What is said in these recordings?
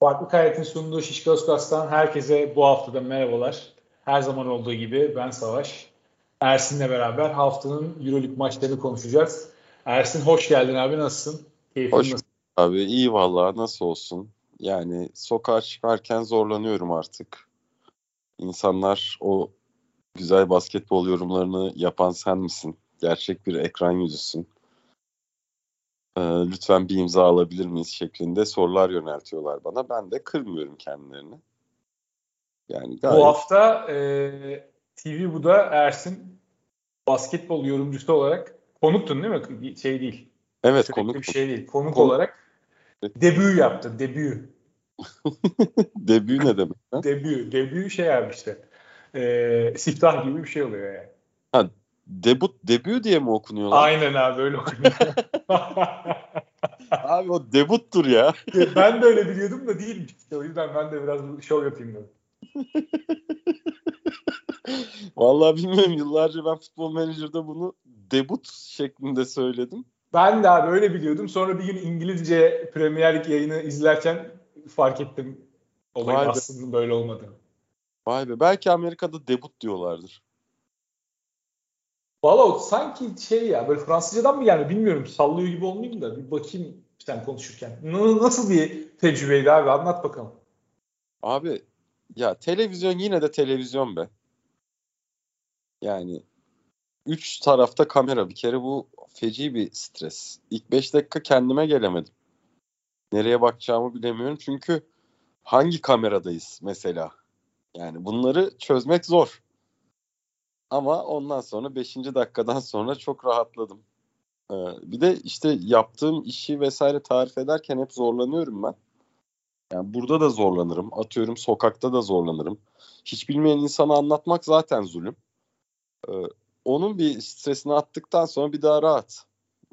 Farklı Kayet'in sunduğu Şişko Özkas'tan herkese bu haftada merhabalar. Her zaman olduğu gibi ben Savaş. Ersin'le beraber haftanın Euroleague maçlarını konuşacağız. Ersin hoş geldin abi nasılsın? Keyfin hoş nasıl? abi iyi vallahi nasıl olsun. Yani sokağa çıkarken zorlanıyorum artık. İnsanlar o güzel basketbol yorumlarını yapan sen misin? Gerçek bir ekran yüzüsün. Ee, lütfen bir imza alabilir miyiz şeklinde sorular yöneltiyorlar bana. Ben de kırmıyorum kendilerini. Yani gayet... Bu hafta e, TV Bu'da Ersin basketbol yorumcusu olarak konuktun değil mi? Şey değil. Evet Sürekli konuk. Bir şey değil. Konuk, konuk. olarak debü yaptı. Debü. debü ne demek? Debü. Debü şey abi işte. E, siftah gibi bir şey oluyor yani. Ha, debut, debü diye mi okunuyor? Aynen abi öyle okunuyor. abi o debuttur ya. ben de öyle biliyordum da değilmiş. İşte o yüzden ben de biraz şov yapayım dedim. Vallahi bilmiyorum yıllarca ben futbol menajerde bunu debut şeklinde söyledim. Ben de abi öyle biliyordum. Sonra bir gün İngilizce Premier Lig yayını izlerken fark ettim olayın aslında böyle olmadığını. Vay be belki Amerika'da debut diyorlardır. Valla sanki şey ya böyle Fransızcadan mı geldi bilmiyorum. Sallıyor gibi olmayayım da bir bakayım sen konuşurken. Nasıl bir tecrübeydi abi anlat bakalım. Abi ya televizyon yine de televizyon be. Yani üç tarafta kamera bir kere bu feci bir stres. İlk beş dakika kendime gelemedim. Nereye bakacağımı bilemiyorum çünkü hangi kameradayız mesela? Yani bunları çözmek zor. Ama ondan sonra 5. dakikadan sonra çok rahatladım. Ee, bir de işte yaptığım işi vesaire tarif ederken hep zorlanıyorum ben. Yani burada da zorlanırım. Atıyorum sokakta da zorlanırım. Hiç bilmeyen insana anlatmak zaten zulüm. Ee, onun bir stresini attıktan sonra bir daha rahat.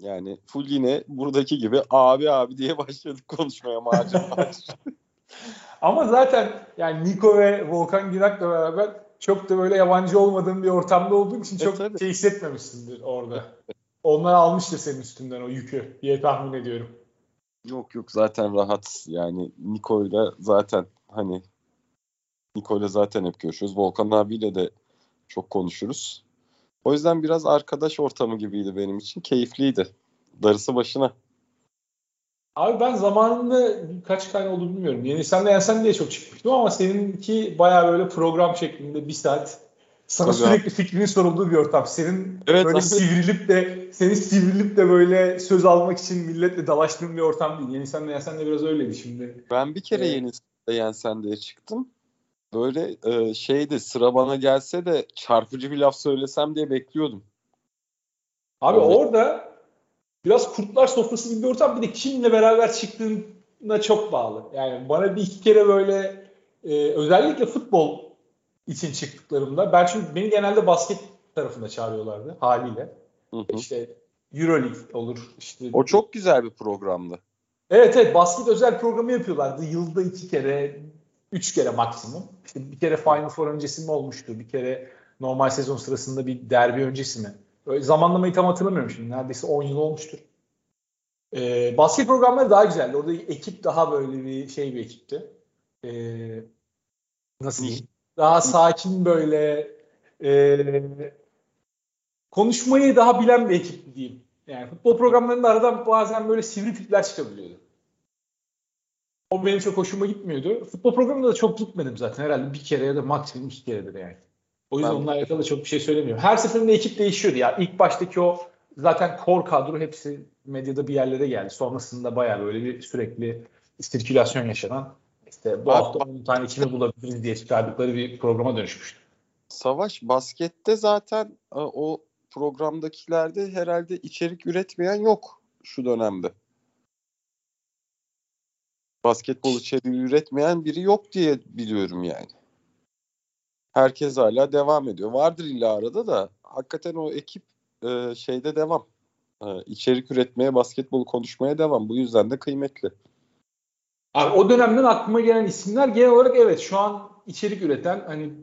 Yani full yine buradaki gibi abi abi diye başladık konuşmaya macun Ama zaten yani Niko ve Volkan Ginak'la beraber çok da böyle yabancı olmadığın bir ortamda olduğun için çok e, şey hissetmemişsindir orada. Onlar almıştır senin üstünden o yükü diye tahmin ediyorum. Yok yok zaten rahat. Yani Niko'yla zaten hani Niko'yla zaten hep görüşüyoruz. Volkan abiyle de çok konuşuruz. O yüzden biraz arkadaş ortamı gibiydi benim için. Keyifliydi. Darısı başına. Abi ben zamanında kaç tane oldu bilmiyorum. Yani sen de yensen diye çok çıkmıştım ama seninki baya böyle program şeklinde bir saat sana Tabii sürekli fikrinin sorulduğu bir ortam. Senin evet, böyle abi. sivrilip de seni sivrilip de böyle söz almak için milletle dalaştığın bir ortam değil. Yeni sen de yensen de biraz öyleydi şimdi. Ben bir kere ee, yeni de yensen diye çıktım. Böyle e, şeydi sıra bana gelse de çarpıcı bir laf söylesem diye bekliyordum. Abi Öyle. orada biraz kurtlar sofrası gibi bir ortam. Bir de kimle beraber çıktığına çok bağlı. Yani bana bir iki kere böyle e, özellikle futbol için çıktıklarımda ben çünkü beni genelde basket tarafında çağırıyorlardı haliyle. Hı hı. İşte Euroleague olur. işte. O çok güzel bir programdı. Evet evet basket özel programı yapıyorlardı. Yılda iki kere, üç kere maksimum. İşte bir kere Final Four öncesi mi olmuştu? Bir kere normal sezon sırasında bir derbi öncesi mi? Böyle zamanlamayı tam hatırlamıyorum şimdi. Neredeyse 10 yıl olmuştur. Ee, basket programları daha güzeldi. Orada ekip daha böyle bir şey bir ekipti. Ee, nasıl diyeyim? Daha sakin böyle e, konuşmayı daha bilen bir ekip diyeyim. Yani futbol programlarında aradan bazen böyle sivri tipler çıkabiliyordu. O benim çok hoşuma gitmiyordu. Futbol programında da çok gitmedim zaten. Herhalde bir kere ya da maksimum iki keredir yani. O yüzden ben... onunla alakalı çok bir şey söylemiyorum. Her seferinde ekip değişiyordu ya. İlk baştaki o zaten core kadro hepsi medyada bir yerlere geldi. Sonrasında bayağı böyle bir sürekli sirkülasyon yaşanan işte bu Abi, hafta 10 tane kimi bulabiliriz diye çıkardıkları bir programa dönüşmüştü. Savaş baskette zaten e, o programdakilerde herhalde içerik üretmeyen yok şu dönemde. Basketbol içeriği üretmeyen biri yok diye biliyorum yani. Herkes hala devam ediyor. Vardır illa arada da hakikaten o ekip e, şeyde devam. E, içerik üretmeye, basketbolu konuşmaya devam. Bu yüzden de kıymetli. Abi o dönemden aklıma gelen isimler genel olarak evet şu an içerik üreten hani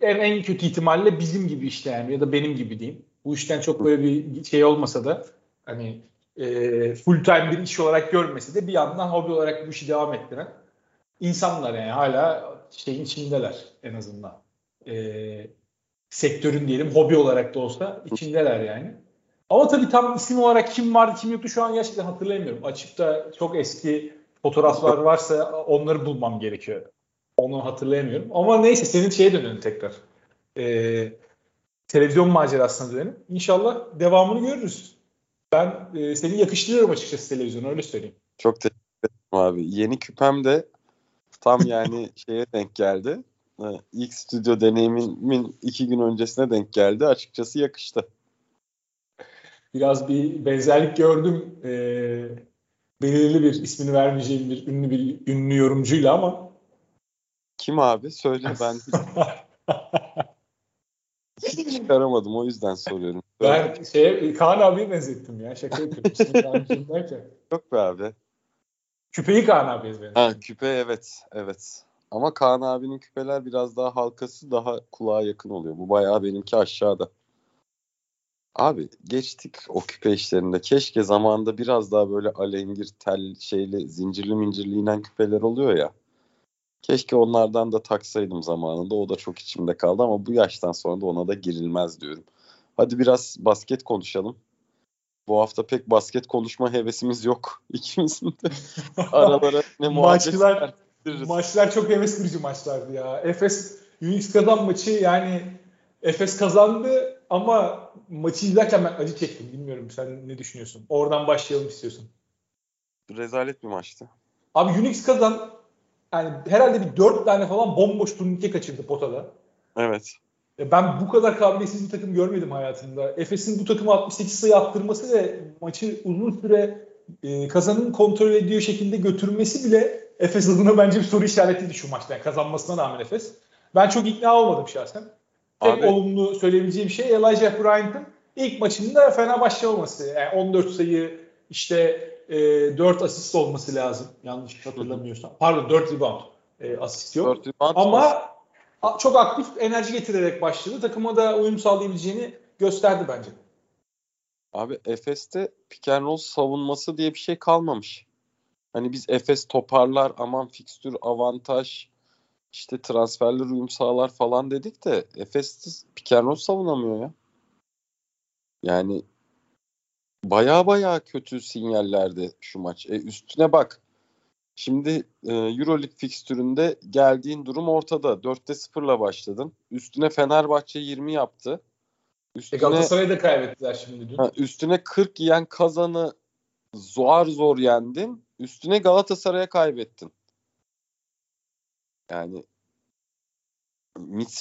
en, en kötü ihtimalle bizim gibi işte yani ya da benim gibi diyeyim. Bu işten çok böyle bir şey olmasa da hani e, full time bir iş olarak görmese de bir yandan hobi olarak bu işi devam ettiren insanlar yani hala şeyin içindeler en azından. Ee, sektörün diyelim hobi olarak da olsa içindeler yani. Ama tabii tam isim olarak kim vardı kim yoktu şu an gerçekten hatırlayamıyorum. Açıkta çok eski fotoğraflar varsa onları bulmam gerekiyor. Onu hatırlayamıyorum. Ama neyse senin şeye dönelim tekrar. Ee, televizyon macerasına dönelim. İnşallah devamını görürüz. Ben e, seni yakıştırıyorum açıkçası televizyona öyle söyleyeyim. Çok teşekkür ederim abi. Yeni küpem de tam yani şeye denk geldi. İlk stüdyo deneyimimin iki gün öncesine denk geldi. Açıkçası yakıştı. Biraz bir benzerlik gördüm. Ee, belirli bir ismini vermeyeceğim bir ünlü bir ünlü yorumcuyla ama kim abi? Söyle ben hiç çıkaramadım o yüzden soruyorum. Ben şey Kaan abiye benzettim ya. Şaka yapıyorum. Yok be abi. Küpeyi Kaan abiye benzettim. Ha, küpe evet. Evet. Ama Kaan abinin küpeler biraz daha halkası daha kulağa yakın oluyor. Bu bayağı benimki aşağıda. Abi geçtik o küpe işlerinde. Keşke zamanında biraz daha böyle alengir, tel, şeyli, zincirli mincirli inen küpeler oluyor ya. Keşke onlardan da taksaydım zamanında. O da çok içimde kaldı ama bu yaştan sonra da ona da girilmez diyorum. Hadi biraz basket konuşalım. Bu hafta pek basket konuşma hevesimiz yok ikimizin de. Aralara ne maçlar maçlar çok heves kırıcı maçlardı ya. Efes Unix kazan maçı yani Efes kazandı ama maçı izlerken ben acı çektim. Bilmiyorum sen ne düşünüyorsun? Oradan başlayalım istiyorsun. Rezalet bir maçtı. Abi Unix kazan yani herhalde bir dört tane falan bomboş turnike kaçırdı potada. Evet. Ben bu kadar kabiliyetsiz bir takım görmedim hayatımda. Efes'in bu takımı 68 sayı attırması ve maçı uzun süre e, kazanın kontrol ediyor şekilde götürmesi bile Efes adına bence bir soru işaretiydi şu maçta. Yani kazanmasına rağmen Efes. Ben çok ikna olmadım şahsen. Tek Abi, olumlu söyleyebileceğim şey Elijah Bryant'ın ilk maçında fena başlamaması. Yani 14 sayı işte e, 4 asist olması lazım. Yanlış hatırlamıyorsam. Pardon 4 rebound. E, asist yok. 4 rebound Ama as- çok aktif enerji getirerek başladı. Takıma da uyum sağlayabileceğini gösterdi bence. Abi Efes'te pick and roll savunması diye bir şey kalmamış. Hani biz Efes toparlar aman fikstür avantaj işte transferler uyum sağlar falan dedik de Efes roll savunamıyor ya. Yani baya baya kötü sinyallerdi şu maç. E, üstüne bak. Şimdi e, Euroleague fikstüründe geldiğin durum ortada. 4'te 0'la başladın. Üstüne Fenerbahçe 20 yaptı. Üstüne, e Galatasaray'ı da kaybettiler şimdi dün. Ha, üstüne 40 yiyen kazanı zor zor yendin. Üstüne Galatasaray'a kaybettin. Yani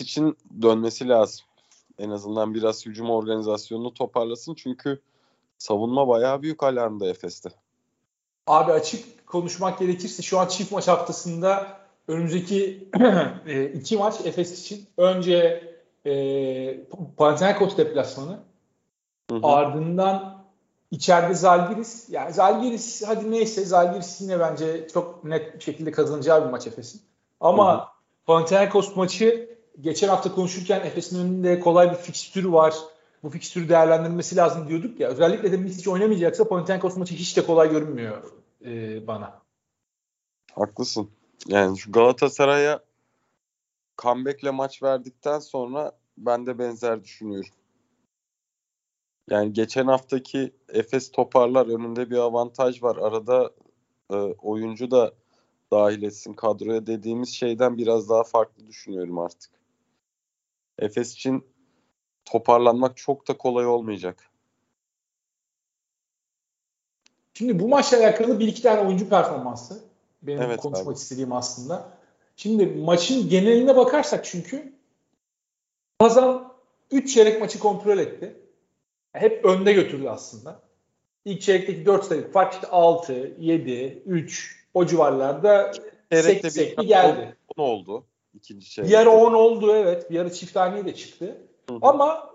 için dönmesi lazım. En azından biraz hücum organizasyonunu toparlasın. Çünkü savunma bayağı büyük alanda Efes'te. Abi açık konuşmak gerekirse şu an çift maç haftasında önümüzdeki e, iki maç Efes için. Önce e, Panathinaikos deplasmanı. Hı hı. Ardından içeride Zalgiris. Yani Zalgiris hadi neyse Zalgiris yine bence çok net bir şekilde kazanacağı bir maç Efes'in. Ama hı hı. Panathinaikos maçı geçen hafta konuşurken Efes'in önünde kolay bir fikstürü var bu fikstürü değerlendirmesi lazım diyorduk ya. Özellikle de Misic oynamayacaksa Panathinaikos maçı hiç de kolay görünmüyor e, bana. Haklısın. Yani şu Galatasaray'a comeback'le maç verdikten sonra ben de benzer düşünüyorum. Yani geçen haftaki Efes toparlar önünde bir avantaj var. Arada e, oyuncu da dahil etsin kadroya dediğimiz şeyden biraz daha farklı düşünüyorum artık. Efes için toparlanmak çok da kolay olmayacak. Şimdi bu maçla alakalı bir iki tane oyuncu performansı benim evet, konuşmak abi. istediğim aslında. Şimdi maçın geneline bakarsak çünkü Kazan 3 çeyrek maçı kontrol etti. Hep önde götürdü aslında. İlk çeyrekteki 4 sayı fark işte 6, 7, 3 o civarlarda sekti sekti geldi. 10 oldu. ikinci çeyrek. Bir ara 10 oldu evet. Bir ara çift haneye de çıktı. Hı hı. Ama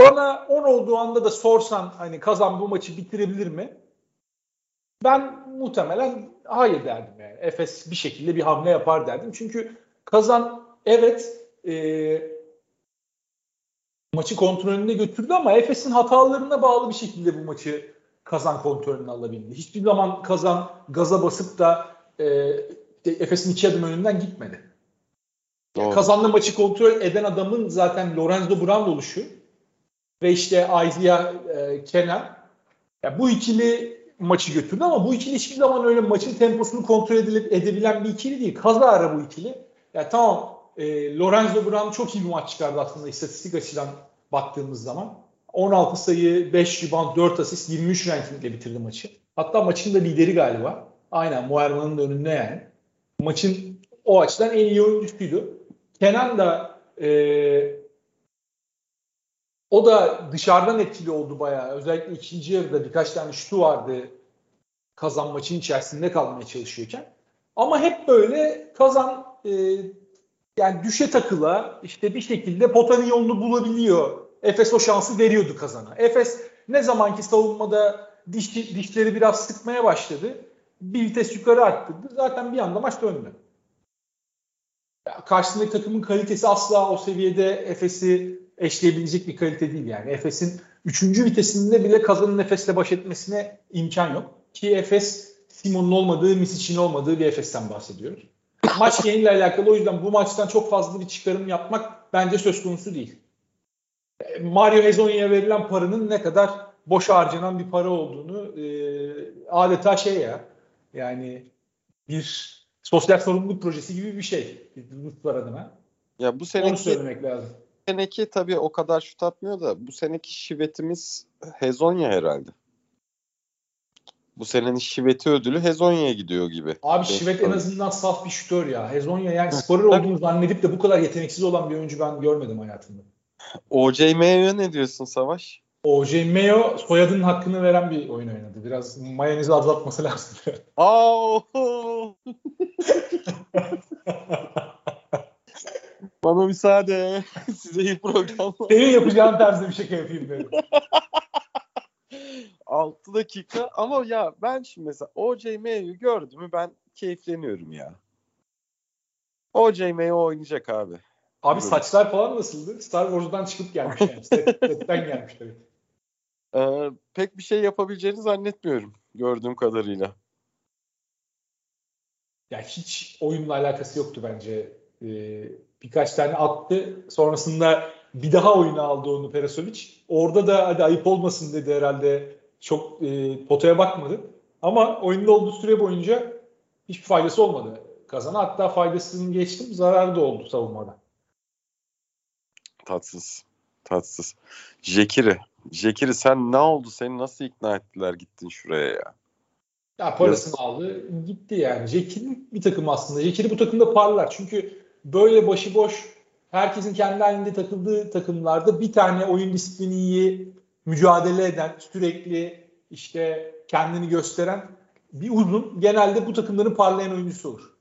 bana 10 olduğu anda da sorsan hani kazan bu maçı bitirebilir mi? Ben muhtemelen hayır derdim yani. Efes bir şekilde bir hamle yapar derdim. Çünkü kazan evet e, maçı kontrolünde götürdü ama Efes'in hatalarına bağlı bir şekilde bu maçı kazan kontrolünü alabildi. Hiçbir zaman kazan gaza basıp da e, Efes'in iki adım önünden gitmedi. Doğru. Kazandığı maçı kontrol eden adamın zaten Lorenzo Brown oluşu ve işte Isaiah e, Kenan. Ya bu ikili maçı götürdü ama bu ikili hiçbir zaman öyle maçın temposunu kontrol edilip edebilen bir ikili değil. Kaza ara bu ikili. Ya tamam e, Lorenzo Brown çok iyi bir maç çıkardı aslında istatistik açıdan baktığımız zaman. 16 sayı, 5 rebound, 4 asist, 23 rankingle bitirdi maçı. Hatta maçın da lideri galiba. Aynen Muerman'ın da önünde yani. Maçın o açıdan en iyi oyuncusuydu. Kenan da e, o da dışarıdan etkili oldu bayağı. Özellikle ikinci yarıda birkaç tane şutu vardı kazan maçın içerisinde kalmaya çalışıyorken. Ama hep böyle kazan e, yani düşe takıla işte bir şekilde potanın yolunu bulabiliyor. Efes o şansı veriyordu kazana. Efes ne zamanki savunmada diş, dişleri biraz sıkmaya başladı. Bir vites yukarı arttırdı. Zaten bir anda maç döndü. Karşısındaki takımın kalitesi asla o seviyede Efes'i eşleyebilecek bir kalite değil yani. Efes'in 3. vitesinde bile kazanın Efes'le baş etmesine imkan yok. Ki Efes Simon'un olmadığı, Misic'in olmadığı bir Efes'ten bahsediyoruz. Maç yeniyle alakalı o yüzden bu maçtan çok fazla bir çıkarım yapmak bence söz konusu değil. Mario Hezonya'ya verilen paranın ne kadar boş harcanan bir para olduğunu e, adeta şey ya yani bir sosyal sorumluluk projesi gibi bir şey Ruslar adına. Ya bu seneki, Onu söylemek lazım. seneki tabii o kadar şut atmıyor da bu seneki şivetimiz Hezonya herhalde. Bu senenin şiveti ödülü Hezonya'ya gidiyor gibi. Abi Şivet en azından saf bir şütör ya. Hezonya yani skorer olduğunu zannedip de bu kadar yeteneksiz olan bir oyuncu ben görmedim hayatımda. OJ Mayo'ya ne diyorsun Savaş? OJ Mayo soyadının hakkını veren bir oyun oynadı. Biraz mayonezi azaltması lazım. Aa! Bana müsaade. Size iyi programlar. Senin yapacağın tarzda bir şaka yapayım dedim. 6 dakika ama ya ben şimdi mesela OJ Mayo'yu gördüm mü ben keyifleniyorum ya. OJ Mayo oynayacak abi. Abi saçlar falan nasıldı? Star Wars'dan çıkıp gelmiş yani. Set, setten gelmiş tabii. Ee, pek bir şey yapabileceğini zannetmiyorum gördüğüm kadarıyla. Ya hiç oyunla alakası yoktu bence. Ee, birkaç tane attı. Sonrasında bir daha oyuna aldı onu Perasovic. Orada da hadi ayıp olmasın dedi herhalde. Çok e, potaya bakmadı. Ama oyunda olduğu süre boyunca hiçbir faydası olmadı kazana. Hatta faydasını geçtim. Zararı da oldu savunmada. Tatsız. Tatsız. Jekiri. Jekiri sen ne oldu? Seni nasıl ikna ettiler gittin şuraya ya? Ya parasını aldı gitti yani. Jekir'in bir takım aslında. Jekir'i bu takımda parlar. Çünkü böyle başıboş herkesin kendi halinde takıldığı takımlarda bir tane oyun disiplini iyi mücadele eden, sürekli işte kendini gösteren bir uzun genelde bu takımların parlayan oyuncusu olur.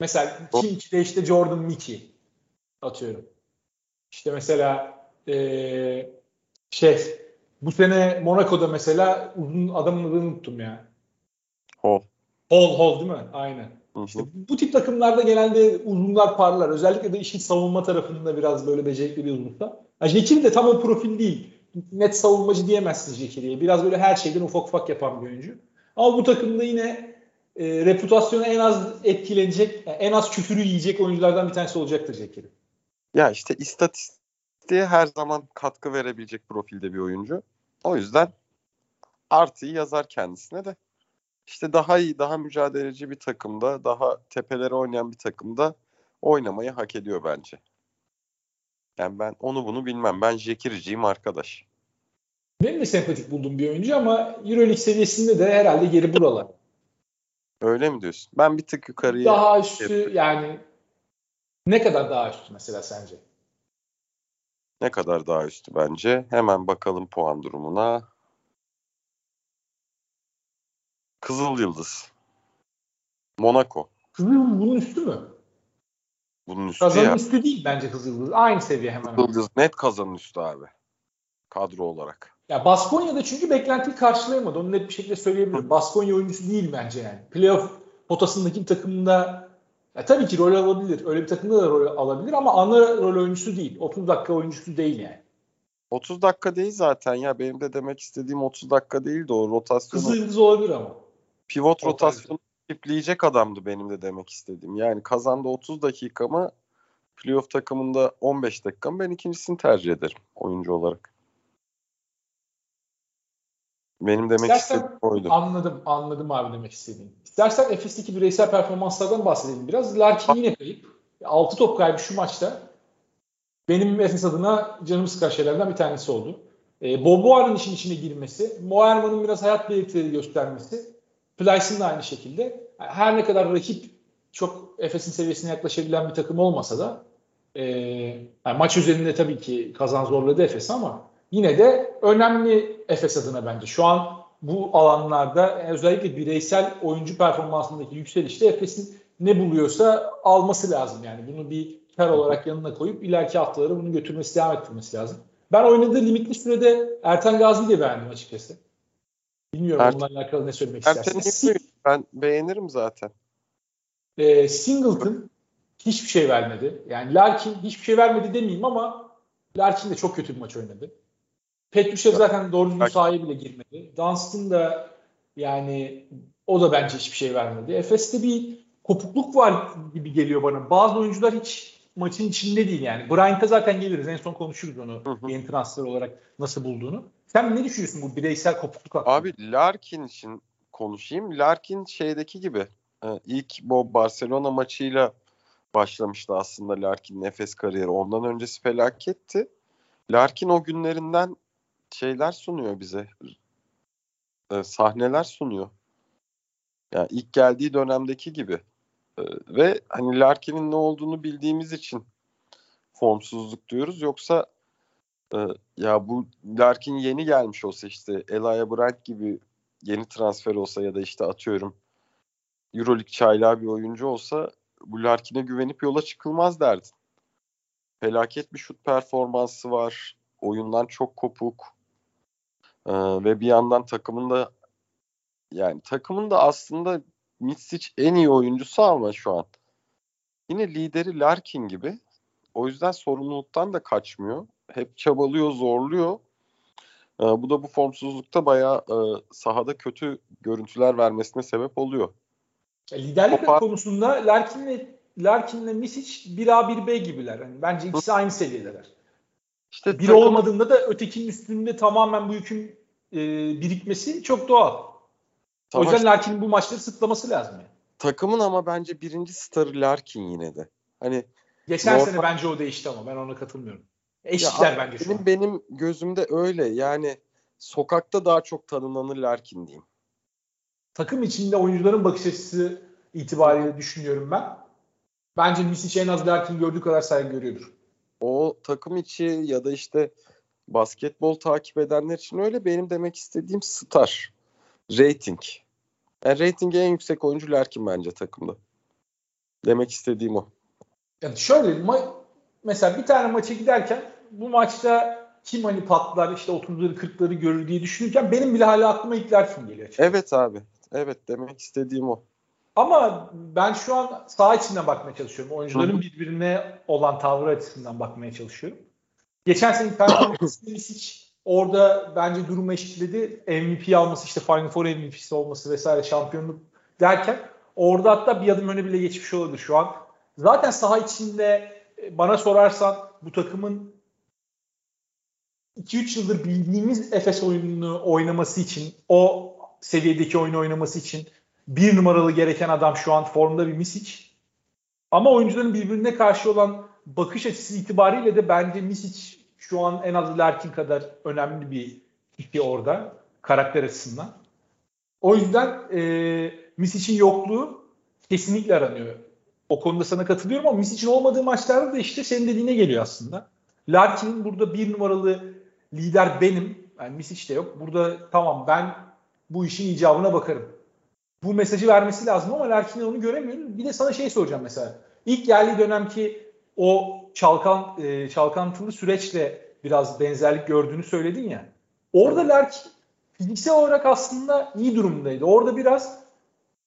Mesela King'de işte Jordan Mickey atıyorum. İşte mesela ee, şey bu sene Monaco'da mesela uzun adamın adını unuttum ya. Hall. Hall Hall değil mi? Aynen. İşte bu tip takımlarda genelde uzunlar parlar. Özellikle de işin savunma tarafında biraz böyle becerikli bir uzunsa. Yani Jekiri de tam o profil değil. Net savunmacı diyemezsin Jekiri'ye. Biraz böyle her şeyden ufak ufak yapan bir oyuncu. Ama bu takımda yine e, reputasyona en az etkilenecek, yani en az küfürü yiyecek oyunculardan bir tanesi olacaktır Jekiri. Ya işte istatistiğe her zaman katkı verebilecek profilde bir oyuncu. O yüzden artıyı yazar kendisine de. İşte daha iyi, daha mücadeleci bir takımda, daha tepelere oynayan bir takımda oynamayı hak ediyor bence. Yani ben onu bunu bilmem. Ben Jekiriciyim arkadaş. Benim de sempatik bulduğum bir oyuncu ama Euroleague seviyesinde de herhalde geri buralar. Öyle mi diyorsun? Ben bir tık yukarıya Daha üstü yani ne kadar daha üstü mesela sence? ne kadar daha üstü bence? Hemen bakalım puan durumuna. Kızıl Yıldız. Monaco. Kızılyıldız bunun üstü mü? Bunun üstü Kazanın ya. üstü değil bence Kızılyıldız. Aynı seviye hemen. hemen. Yıldız net kazanın üstü abi. Kadro olarak. Ya Baskonya'da çünkü beklentiyi karşılayamadı. Onu net bir şekilde söyleyebilirim. Baskonya oyuncusu değil bence yani. Playoff potasındaki bir takımda ya tabii ki rol alabilir. Öyle bir takımda da rol alabilir ama ana rol oyuncusu değil. 30 dakika oyuncusu değil yani. 30 dakika değil zaten ya. Benim de demek istediğim 30 dakika değil de o rotasyonu, Kızılyıldız olabilir ama. Pivot rotasyonu Tipleyecek adamdı benim de demek istediğim. Yani kazandı 30 dakika mı playoff takımında 15 dakika mı ben ikincisini tercih ederim oyuncu olarak. Benim demek İstersen, istediğim oydu. Anladım, anladım abi demek istediğin. İstersen Efes'teki bireysel performanslardan bahsedelim biraz. Larkin yine kayıp. 6 top kaybı şu maçta. Benim Efes adına canımı sıkan şeylerden bir tanesi oldu. E, Boboa'nın işin içine girmesi, Moerman'ın biraz hayat belirtileri göstermesi, Plyce'ın da aynı şekilde. Her ne kadar rakip çok Efes'in seviyesine yaklaşabilen bir takım olmasa da e, yani maç üzerinde tabii ki kazan zorladı Efes ama yine de önemli Efes adına bence. Şu an bu alanlarda özellikle bireysel oyuncu performansındaki yükselişte Efes'in ne buluyorsa alması lazım yani. Bunu bir kar olarak yanına koyup ileriki haftaları bunu götürmesi, devam ettirmesi lazım. Ben oynadığı limitli sürede Ertan Gazi'yi de beğendim açıkçası. Bilmiyorum Ertan, onunla alakalı ne söylemek istersiniz. Ben beğenirim zaten. E, Singleton hiçbir şey vermedi. Yani Larkin hiçbir şey vermedi demeyeyim ama Larkin de çok kötü bir maç oynadı. Petrushev zaten doğru düzgün sahaya bile girmedi. Dunstan da yani o da bence hiçbir şey vermedi. Efes'te bir kopukluk var gibi geliyor bana. Bazı oyuncular hiç maçın içinde değil yani. Bryant'a zaten geliriz. En son konuşuruz onu. Hı hı. Yeni transfer olarak nasıl bulduğunu. Sen ne düşünüyorsun bu bireysel kopukluk hakkında? Abi Larkin için konuşayım. Larkin şeydeki gibi e, ilk bu Barcelona maçıyla başlamıştı aslında Larkin nefes kariyeri. Ondan öncesi felaketti. Larkin o günlerinden şeyler sunuyor bize. E, sahneler sunuyor. Yani ilk geldiği dönemdeki gibi. E, ve hani Larkin'in ne olduğunu bildiğimiz için formsuzluk diyoruz. Yoksa ya bu Larkin yeni gelmiş olsa işte Elaya Brandt gibi yeni transfer olsa ya da işte atıyorum Euroleague çaylağı bir oyuncu olsa bu Larkin'e güvenip yola çıkılmaz derdin. Felaket bir şut performansı var. Oyundan çok kopuk. Ee, ve bir yandan takımın da yani takımın da aslında Mitsic en iyi oyuncusu ama şu an. Yine lideri Larkin gibi. O yüzden sorumluluktan da kaçmıyor. Hep çabalıyor, zorluyor. Ee, bu da bu formsuzlukta bayağı e, sahada kötü görüntüler vermesine sebep oluyor. Liderlik Kopar... konusunda Larkin'le Larkin'le Misic 1A 1B gibiler. Yani bence ikisi aynı seviyedeler. İşte bir takım... olmadığında da ötekinin üstünde tamamen bu yükün e, birikmesi çok doğal. Tamam. O yüzden Larkin'in bu maçları sıklaması lazım. Yani. Takımın ama bence birinci starı Larkin yine de. Hani Geçen normal... sene bence o değişti ama ben ona katılmıyorum. Eşitler ya, bence şu benim, an. Benim gözümde öyle. Yani sokakta daha çok tanınanı Larkin diyeyim takım içinde oyuncuların bakış açısı itibariyle düşünüyorum ben. Bence Misic en az Larkin gördüğü kadar saygı görüyordur. O takım içi ya da işte basketbol takip edenler için öyle benim demek istediğim star. Rating. Yani ratingi en yüksek oyuncu Larkin bence takımda. Demek istediğim o. Yani şöyle ma- mesela bir tane maça giderken bu maçta kim hani patlar işte 30'ları 40'ları görür diye düşünürken benim bile hala aklıma ilk Larkin geliyor. Açıkçası. Evet abi. Evet demek istediğim o. Ama ben şu an saha içinden bakmaya çalışıyorum. Oyuncuların birbirine olan tavrı açısından bakmaya çalışıyorum. Geçen sene performansı hiç orada bence durumu eşitledi. MVP alması işte Final Four MVP'si olması vesaire şampiyonluk derken orada hatta bir adım öne bile geçmiş olabilir şu an. Zaten saha içinde e, bana sorarsan bu takımın 2-3 yıldır bildiğimiz Efes oyununu oynaması için o seviyedeki oyunu oynaması için bir numaralı gereken adam şu an formda bir Misic. Ama oyuncuların birbirine karşı olan bakış açısı itibariyle de bence Misic şu an en az Larkin kadar önemli bir kişi orada karakter açısından. O yüzden e, Misic'in yokluğu kesinlikle aranıyor. O konuda sana katılıyorum ama Misic'in olmadığı maçlarda da işte senin dediğine geliyor aslında. Larkin'in burada bir numaralı lider benim. Yani Misic de yok. Burada tamam ben bu işin icabına bakarım. Bu mesajı vermesi lazım ama Larkin'in onu göremiyorum. Bir de sana şey soracağım mesela. İlk geldiği dönemki o çalkan e, çalkantılı süreçle biraz benzerlik gördüğünü söyledin ya. Orada Larkin fiziksel olarak aslında iyi durumdaydı. Orada biraz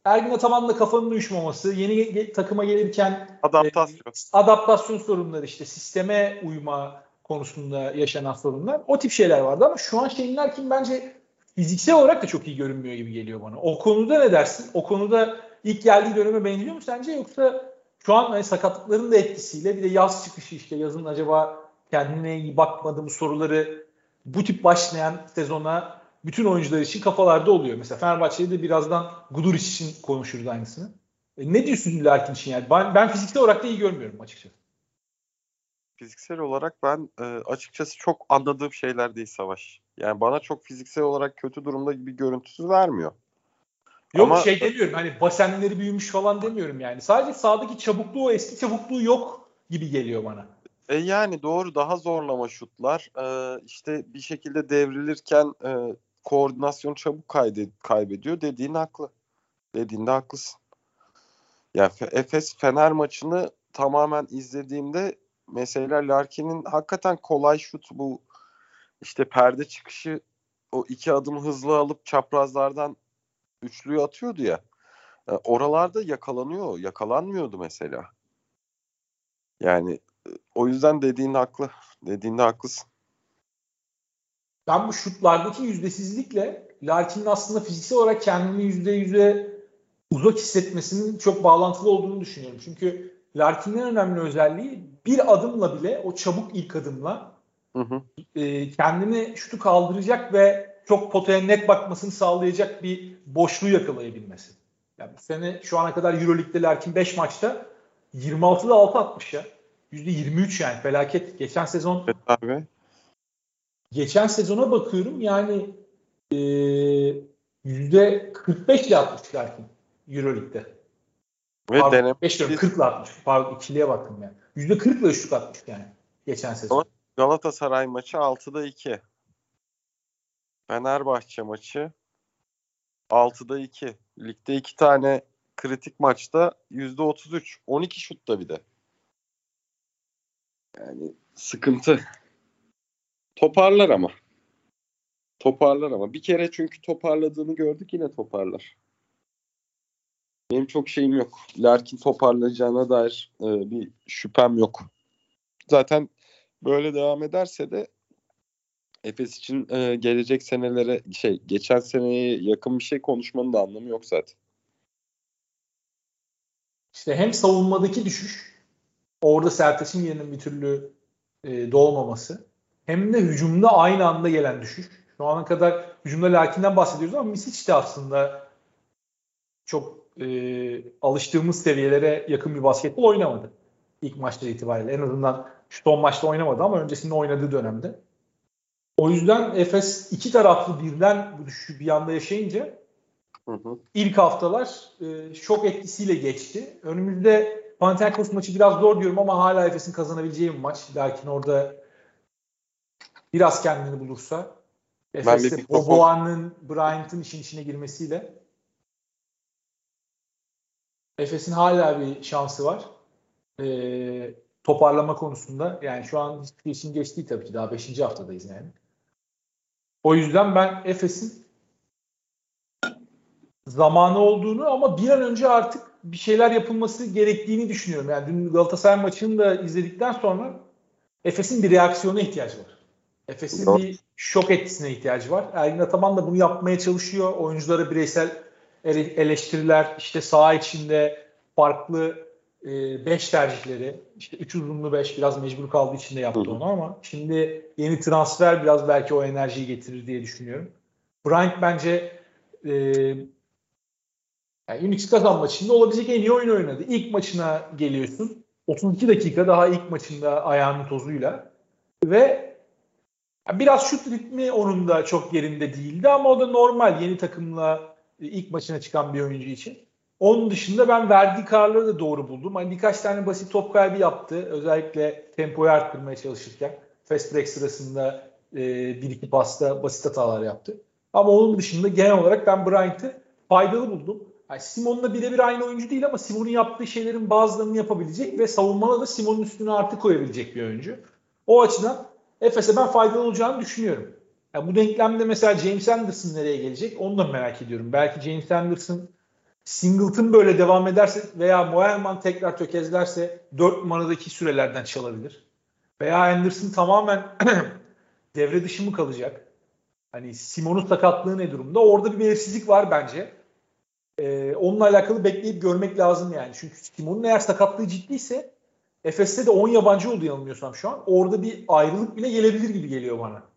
Ergin Ataman'la kafanın uyuşmaması, yeni takıma gelirken adaptasyon. E, adaptasyon sorunları işte sisteme uyma konusunda yaşanan sorunlar. O tip şeyler vardı ama şu an Shane Larkin bence fiziksel olarak da çok iyi görünmüyor gibi geliyor bana. O konuda ne dersin? O konuda ilk geldiği döneme benziyor mu sence yoksa şu an hani sakatlıkların da etkisiyle bir de yaz çıkışı işte yazın acaba kendine iyi bakmadı mı soruları bu tip başlayan sezona bütün oyuncular için kafalarda oluyor. Mesela Fenerbahçe'de de birazdan Guduric için konuşuruz aynısını. E, ne diyorsun Larkin için yani? Ben, ben fiziksel olarak da iyi görmüyorum açıkçası. Fiziksel olarak ben e, açıkçası çok anladığım şeyler değil Savaş. Yani bana çok fiziksel olarak kötü durumda gibi görüntüsü vermiyor. Yok Ama, şey demiyorum hani basenleri büyümüş falan demiyorum yani. Sadece sağdaki çabukluğu eski çabukluğu yok gibi geliyor bana. E yani doğru daha zorlama şutlar. Ee, işte bir şekilde devrilirken e, koordinasyon çabuk kayde, kaybediyor. Dediğin haklı. Dediğinde haklısın. Ya Efes Fener maçını tamamen izlediğimde mesela Larkin'in hakikaten kolay şut bu işte perde çıkışı o iki adım hızlı alıp çaprazlardan üçlüyü atıyordu ya. E, oralarda yakalanıyor. Yakalanmıyordu mesela. Yani e, o yüzden dediğin haklı. Dediğinde haklısın. Ben bu şutlardaki yüzdesizlikle Larkin'in aslında fiziksel olarak kendini yüzde yüze uzak hissetmesinin çok bağlantılı olduğunu düşünüyorum. Çünkü Larkin'in önemli özelliği bir adımla bile o çabuk ilk adımla hı hı. E, kendini şutu kaldıracak ve çok potaya net bakmasını sağlayacak bir boşluğu yakalayabilmesi. Yani bu sene şu ana kadar Euroleague'de Larkin 5 maçta 26'da 6 atmış ya. %23 yani felaket. Geçen sezon evet, abi. Geçen sezona bakıyorum yani e, %45 ile atmış Larkin Euroleague'de. Ve Pardon, denem 5 diyorum 40 ile atmış. Pardon ikiliye baktım yani. %40 ile üçlük atmış yani geçen sezon. Galatasaray maçı 6'da 2. Fenerbahçe maçı 6'da 2. Ligde 2 tane kritik maçta %33. 12 şutta bir de. Yani sıkıntı. Toparlar ama. Toparlar ama. Bir kere çünkü toparladığını gördük yine toparlar. Benim çok şeyim yok. Larkin toparlayacağına dair e, bir şüphem yok. Zaten böyle devam ederse de Efes için e, gelecek senelere şey geçen seneye yakın bir şey konuşmanın da anlamı yok zaten. İşte hem savunmadaki düşüş orada Sertaç'ın yerinin bir türlü e, dolmaması hem de hücumda aynı anda gelen düşüş. Şu ana kadar hücumda Lakin'den bahsediyoruz ama Misic de aslında çok e, alıştığımız seviyelere yakın bir basketbol oynamadı. İlk maçta itibariyle. En azından şu son maçta oynamadı ama öncesinde oynadığı dönemde. O yüzden Efes iki taraflı birden bu düşüşü bir anda yaşayınca hı hı. ilk haftalar e, şok etkisiyle geçti. Önümüzde Panathinaikos maçı biraz zor diyorum ama hala Efes'in kazanabileceği bir maç. Lakin orada biraz kendini bulursa Efes'te Boboğan'ın Bryant'ın işin içine girmesiyle Efes'in hala bir şansı var. E, toparlama konusunda. Yani şu an hiçbir işin geçtiği tabii ki. Daha 5. haftadayız yani. O yüzden ben Efes'in zamanı olduğunu ama bir an önce artık bir şeyler yapılması gerektiğini düşünüyorum. Yani dün Galatasaray maçını da izledikten sonra Efes'in bir reaksiyona ihtiyacı var. Efes'in bir şok etkisine ihtiyacı var. Ergin Ataman da bunu yapmaya çalışıyor. Oyunculara bireysel eleştiriler, işte saha içinde farklı 5 e, tercihleri, işte 3 uzunlu 5 biraz mecbur kaldığı için de yaptı onu ama şimdi yeni transfer biraz belki o enerjiyi getirir diye düşünüyorum. Bryant bence e, yani Unix kazan maçında olabilecek en iyi oyun oynadı. İlk maçına geliyorsun. 32 dakika daha ilk maçında ayağının tozuyla ve biraz şut ritmi onun da çok yerinde değildi ama o da normal yeni takımla ilk maçına çıkan bir oyuncu için. Onun dışında ben verdiği kararları da doğru buldum. Hani birkaç tane basit top kaybı yaptı. Özellikle tempoyu arttırmaya çalışırken. Fast break sırasında e, bir iki pasta basit hatalar yaptı. Ama onun dışında genel olarak ben Bryant'ı faydalı buldum. Yani Simon'la birebir aynı oyuncu değil ama Simon'un yaptığı şeylerin bazılarını yapabilecek ve savunmada da Simon'un üstüne artı koyabilecek bir oyuncu. O açıdan Efes'e ben faydalı olacağını düşünüyorum. Yani bu denklemde mesela James Anderson nereye gelecek onu da merak ediyorum. Belki James Anderson Singleton böyle devam ederse veya Moerman tekrar tökezlerse 4 numaradaki sürelerden çalabilir. Veya Anderson tamamen devre dışı mı kalacak? Hani Simon'un sakatlığı ne durumda? Orada bir belirsizlik var bence. e, onunla alakalı bekleyip görmek lazım yani. Çünkü Simon'un eğer sakatlığı ciddiyse Efes'te de 10 yabancı oldu yanılmıyorsam şu an. Orada bir ayrılık bile gelebilir gibi geliyor bana.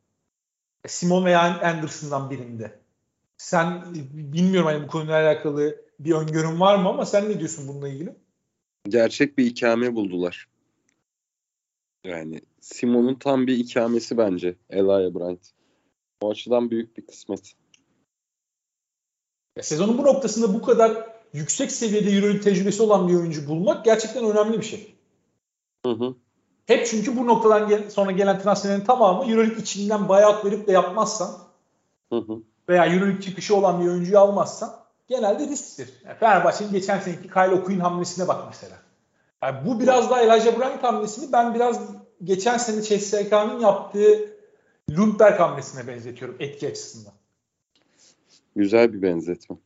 Simon veya Anderson'dan birinde. Sen bilmiyorum hani bu konuyla alakalı bir öngörün var mı ama sen ne diyorsun bununla ilgili? Gerçek bir ikame buldular. Yani Simon'un tam bir ikamesi bence Elijah Bryant. O açıdan büyük bir kısmet. Ya sezonun bu noktasında bu kadar yüksek seviyede Euroleague tecrübesi olan bir oyuncu bulmak gerçekten önemli bir şey. Hı hı. Hep çünkü bu noktadan sonra gelen transferlerin tamamı Euroleague içinden buyout verip de yapmazsan hı hı. veya Euroleague çıkışı olan bir oyuncuyu almazsan genelde risktir. Yani Fenerbahçe'nin geçen seneki Kyle O'Quinn hamlesine bak mesela. Yani bu biraz daha Elijah Bryant hamlesini ben biraz geçen sene CSK'nın yaptığı Lundberg hamlesine benzetiyorum etki açısından. Güzel bir benzetme.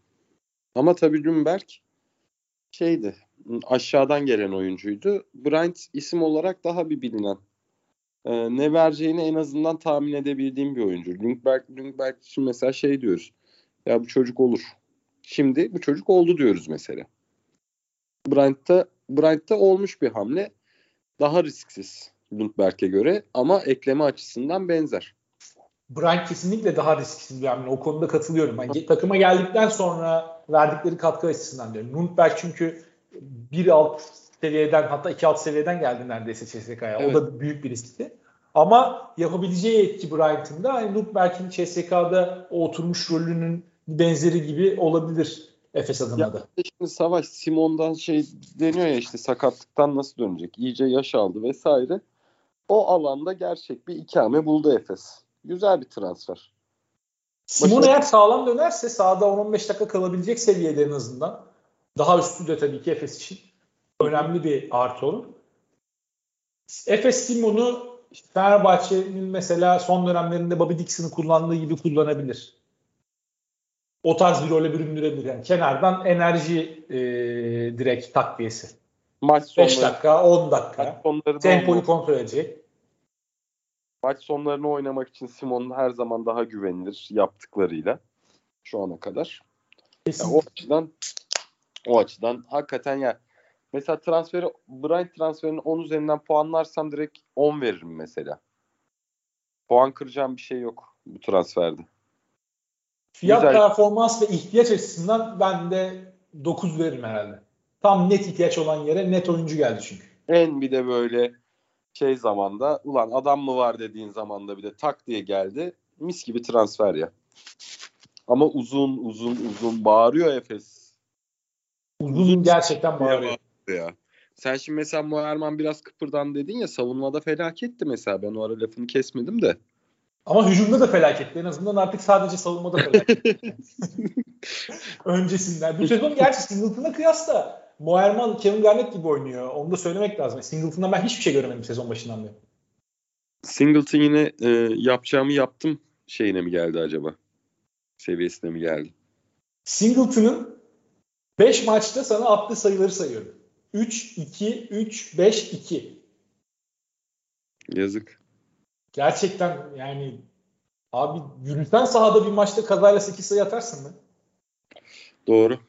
Ama tabii Lundberg şeydi aşağıdan gelen oyuncuydu. Bryant isim olarak daha bir bilinen. Ee, ne vereceğini en azından tahmin edebildiğim bir oyuncu. Lundberg, Lundberg için mesela şey diyoruz. Ya bu çocuk olur. Şimdi bu çocuk oldu diyoruz mesela. Bryant'ta Bryant'ta olmuş bir hamle. Daha risksiz Lundberg'e göre ama ekleme açısından benzer. Bryant kesinlikle daha risksiz bir hamle. O konuda katılıyorum. Yani takıma geldikten sonra verdikleri katkı açısından diyorum. Lundberg çünkü bir alt seviyeden hatta iki alt seviyeden geldi neredeyse CSK'ya. Evet. O da büyük bir riskti. Ama yapabileceği etki Bryant'ın da hani Lundberg'in CSK'da o oturmuş rolünün benzeri gibi olabilir Efes adına ya, da. Şimdi Savaş Simon'dan şey deniyor ya işte sakatlıktan nasıl dönecek? İyice yaş aldı vesaire. O alanda gerçek bir ikame buldu Efes. Güzel bir transfer. Simon Başına... eğer sağlam dönerse sahada 10-15 dakika kalabilecek seviyede en azından. Daha üstü de tabii ki Efes için önemli bir artı olur. Efes Simon'u işte Fenerbahçe'nin mesela son dönemlerinde Bobby Dixon'ı kullandığı gibi kullanabilir. O tarz bir role büründürebilir. Yani kenardan enerji e, direkt takviyesi. Maç sonları, 5 dakika, 10 dakika. Tempoyu kontrol edecek. Maç sonlarını oynamak için Simon her zaman daha güvenilir yaptıklarıyla şu ana kadar. Yani o açıdan o açıdan hakikaten ya mesela transferi Bryant transferini 10 üzerinden puanlarsam direkt 10 veririm mesela. Puan kıracağım bir şey yok bu transferde. Fiyat Güzel. performans ve ihtiyaç açısından ben de 9 veririm herhalde. Tam net ihtiyaç olan yere net oyuncu geldi çünkü. En bir de böyle şey zamanda ulan adam mı var dediğin zamanda bir de tak diye geldi. Mis gibi transfer ya. Ama uzun uzun uzun bağırıyor Efes. Uzun gerçekten bağırıyor. Ya. Sen şimdi mesela Muharman biraz kıpırdan dedin ya savunmada felaketti mesela. Ben o ara lafını kesmedim de. Ama hücumda da felaketti. En azından artık sadece savunmada felaketti. Öncesinden. Bu sezon gerçi Singleton'a kıyasla Moerman Kevin Garnett gibi oynuyor. Onu da söylemek lazım. Singleton'dan ben hiçbir şey göremedim sezon başından beri. Singleton yine e, yapacağımı yaptım şeyine mi geldi acaba? Seviyesine mi geldi? Singleton'ın 5 maçta sana attığı sayıları sayıyorum. 3, 2, 3, 5, 2. Yazık. Gerçekten yani abi yürüten sahada bir maçta kazayla 8 sayı atarsın mı? Doğru.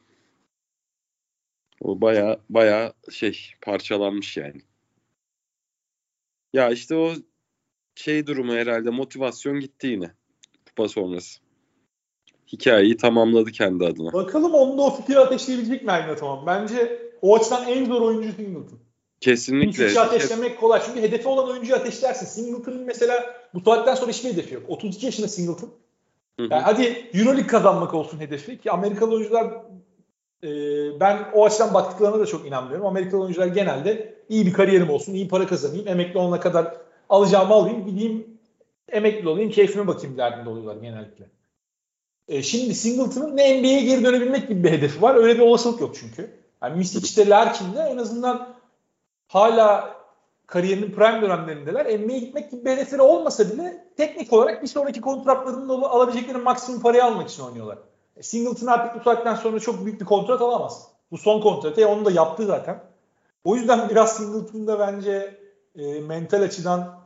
O baya baya şey parçalanmış yani. Ya işte o şey durumu herhalde motivasyon gitti yine kupa sonrası. Hikayeyi tamamladı kendi adına. Bakalım onu da o fikri ateşleyebilecek mi tamam. Bence o açıdan en zor oyuncu Singleton. Kesinlikle. Hiç ateşlemek kolay. Çünkü hedefi olan oyuncuyu ateşlersin. Singleton'ın mesela bu saatten sonra hiçbir hedefi yok. 32 yaşında Singleton. Hı hı. Yani hadi Euroleague kazanmak olsun hedefi ki Amerikalı oyuncular e, ben o açıdan baktıklarına da çok inanmıyorum. Amerikalı oyuncular genelde iyi bir kariyerim olsun, iyi para kazanayım, emekli olana kadar alacağımı alayım, gideyim emekli olayım, keyfime bakayım derdinde oluyorlar genellikle. E, şimdi Singleton'ın ne NBA'ye geri dönebilmek gibi bir hedefi var. Öyle bir olasılık yok çünkü. Yani Misic'te Larkin'de en azından hala kariyerinin prime dönemlerindeler. NBA'ye gitmek gibi bir hedefleri olmasa bile teknik olarak bir sonraki kontratlarında alabilecekleri maksimum parayı almak için oynuyorlar. E, Singleton artık bu saatten sonra çok büyük bir kontrat alamaz. Bu son kontratı. E, onu da yaptı zaten. O yüzden biraz Singleton'da bence e, mental açıdan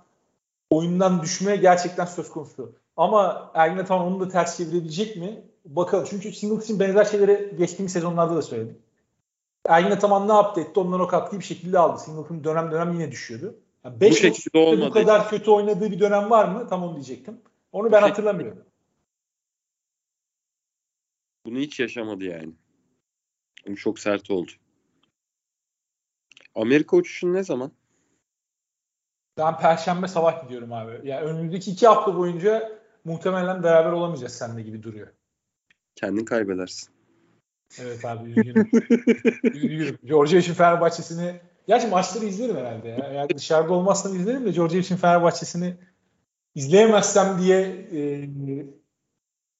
oyundan düşmeye gerçekten söz konusu. Ama Ergin Ataman onu da ters çevirebilecek mi? bakalım. Çünkü Singleton benzer şeyleri geçtiğimiz sezonlarda da söyledim. Ergin Ataman ne yaptı etti ondan o katkıyı bir şekilde aldı. Singleton dönem dönem yine düşüyordu. Yani beş bu şekilde olmadı. Bu kadar kötü oynadığı bir dönem var mı? Tam onu diyecektim. Onu ben hatırlamıyorum. Bunu hiç yaşamadı yani. Bu çok sert oldu. Amerika uçuşun ne zaman? Ben Perşembe sabah gidiyorum abi. Yani önümüzdeki iki hafta boyunca muhtemelen beraber olamayacağız seninle gibi duruyor. Kendin kaybedersin. Evet abi üzgünüm. üzgünüm. Georgia için Fenerbahçe'sini Gerçi maçları izlerim herhalde ya. Eğer dışarıda olmazsam izlerim de Georgia için Fenerbahçe'sini izleyemezsem diye e,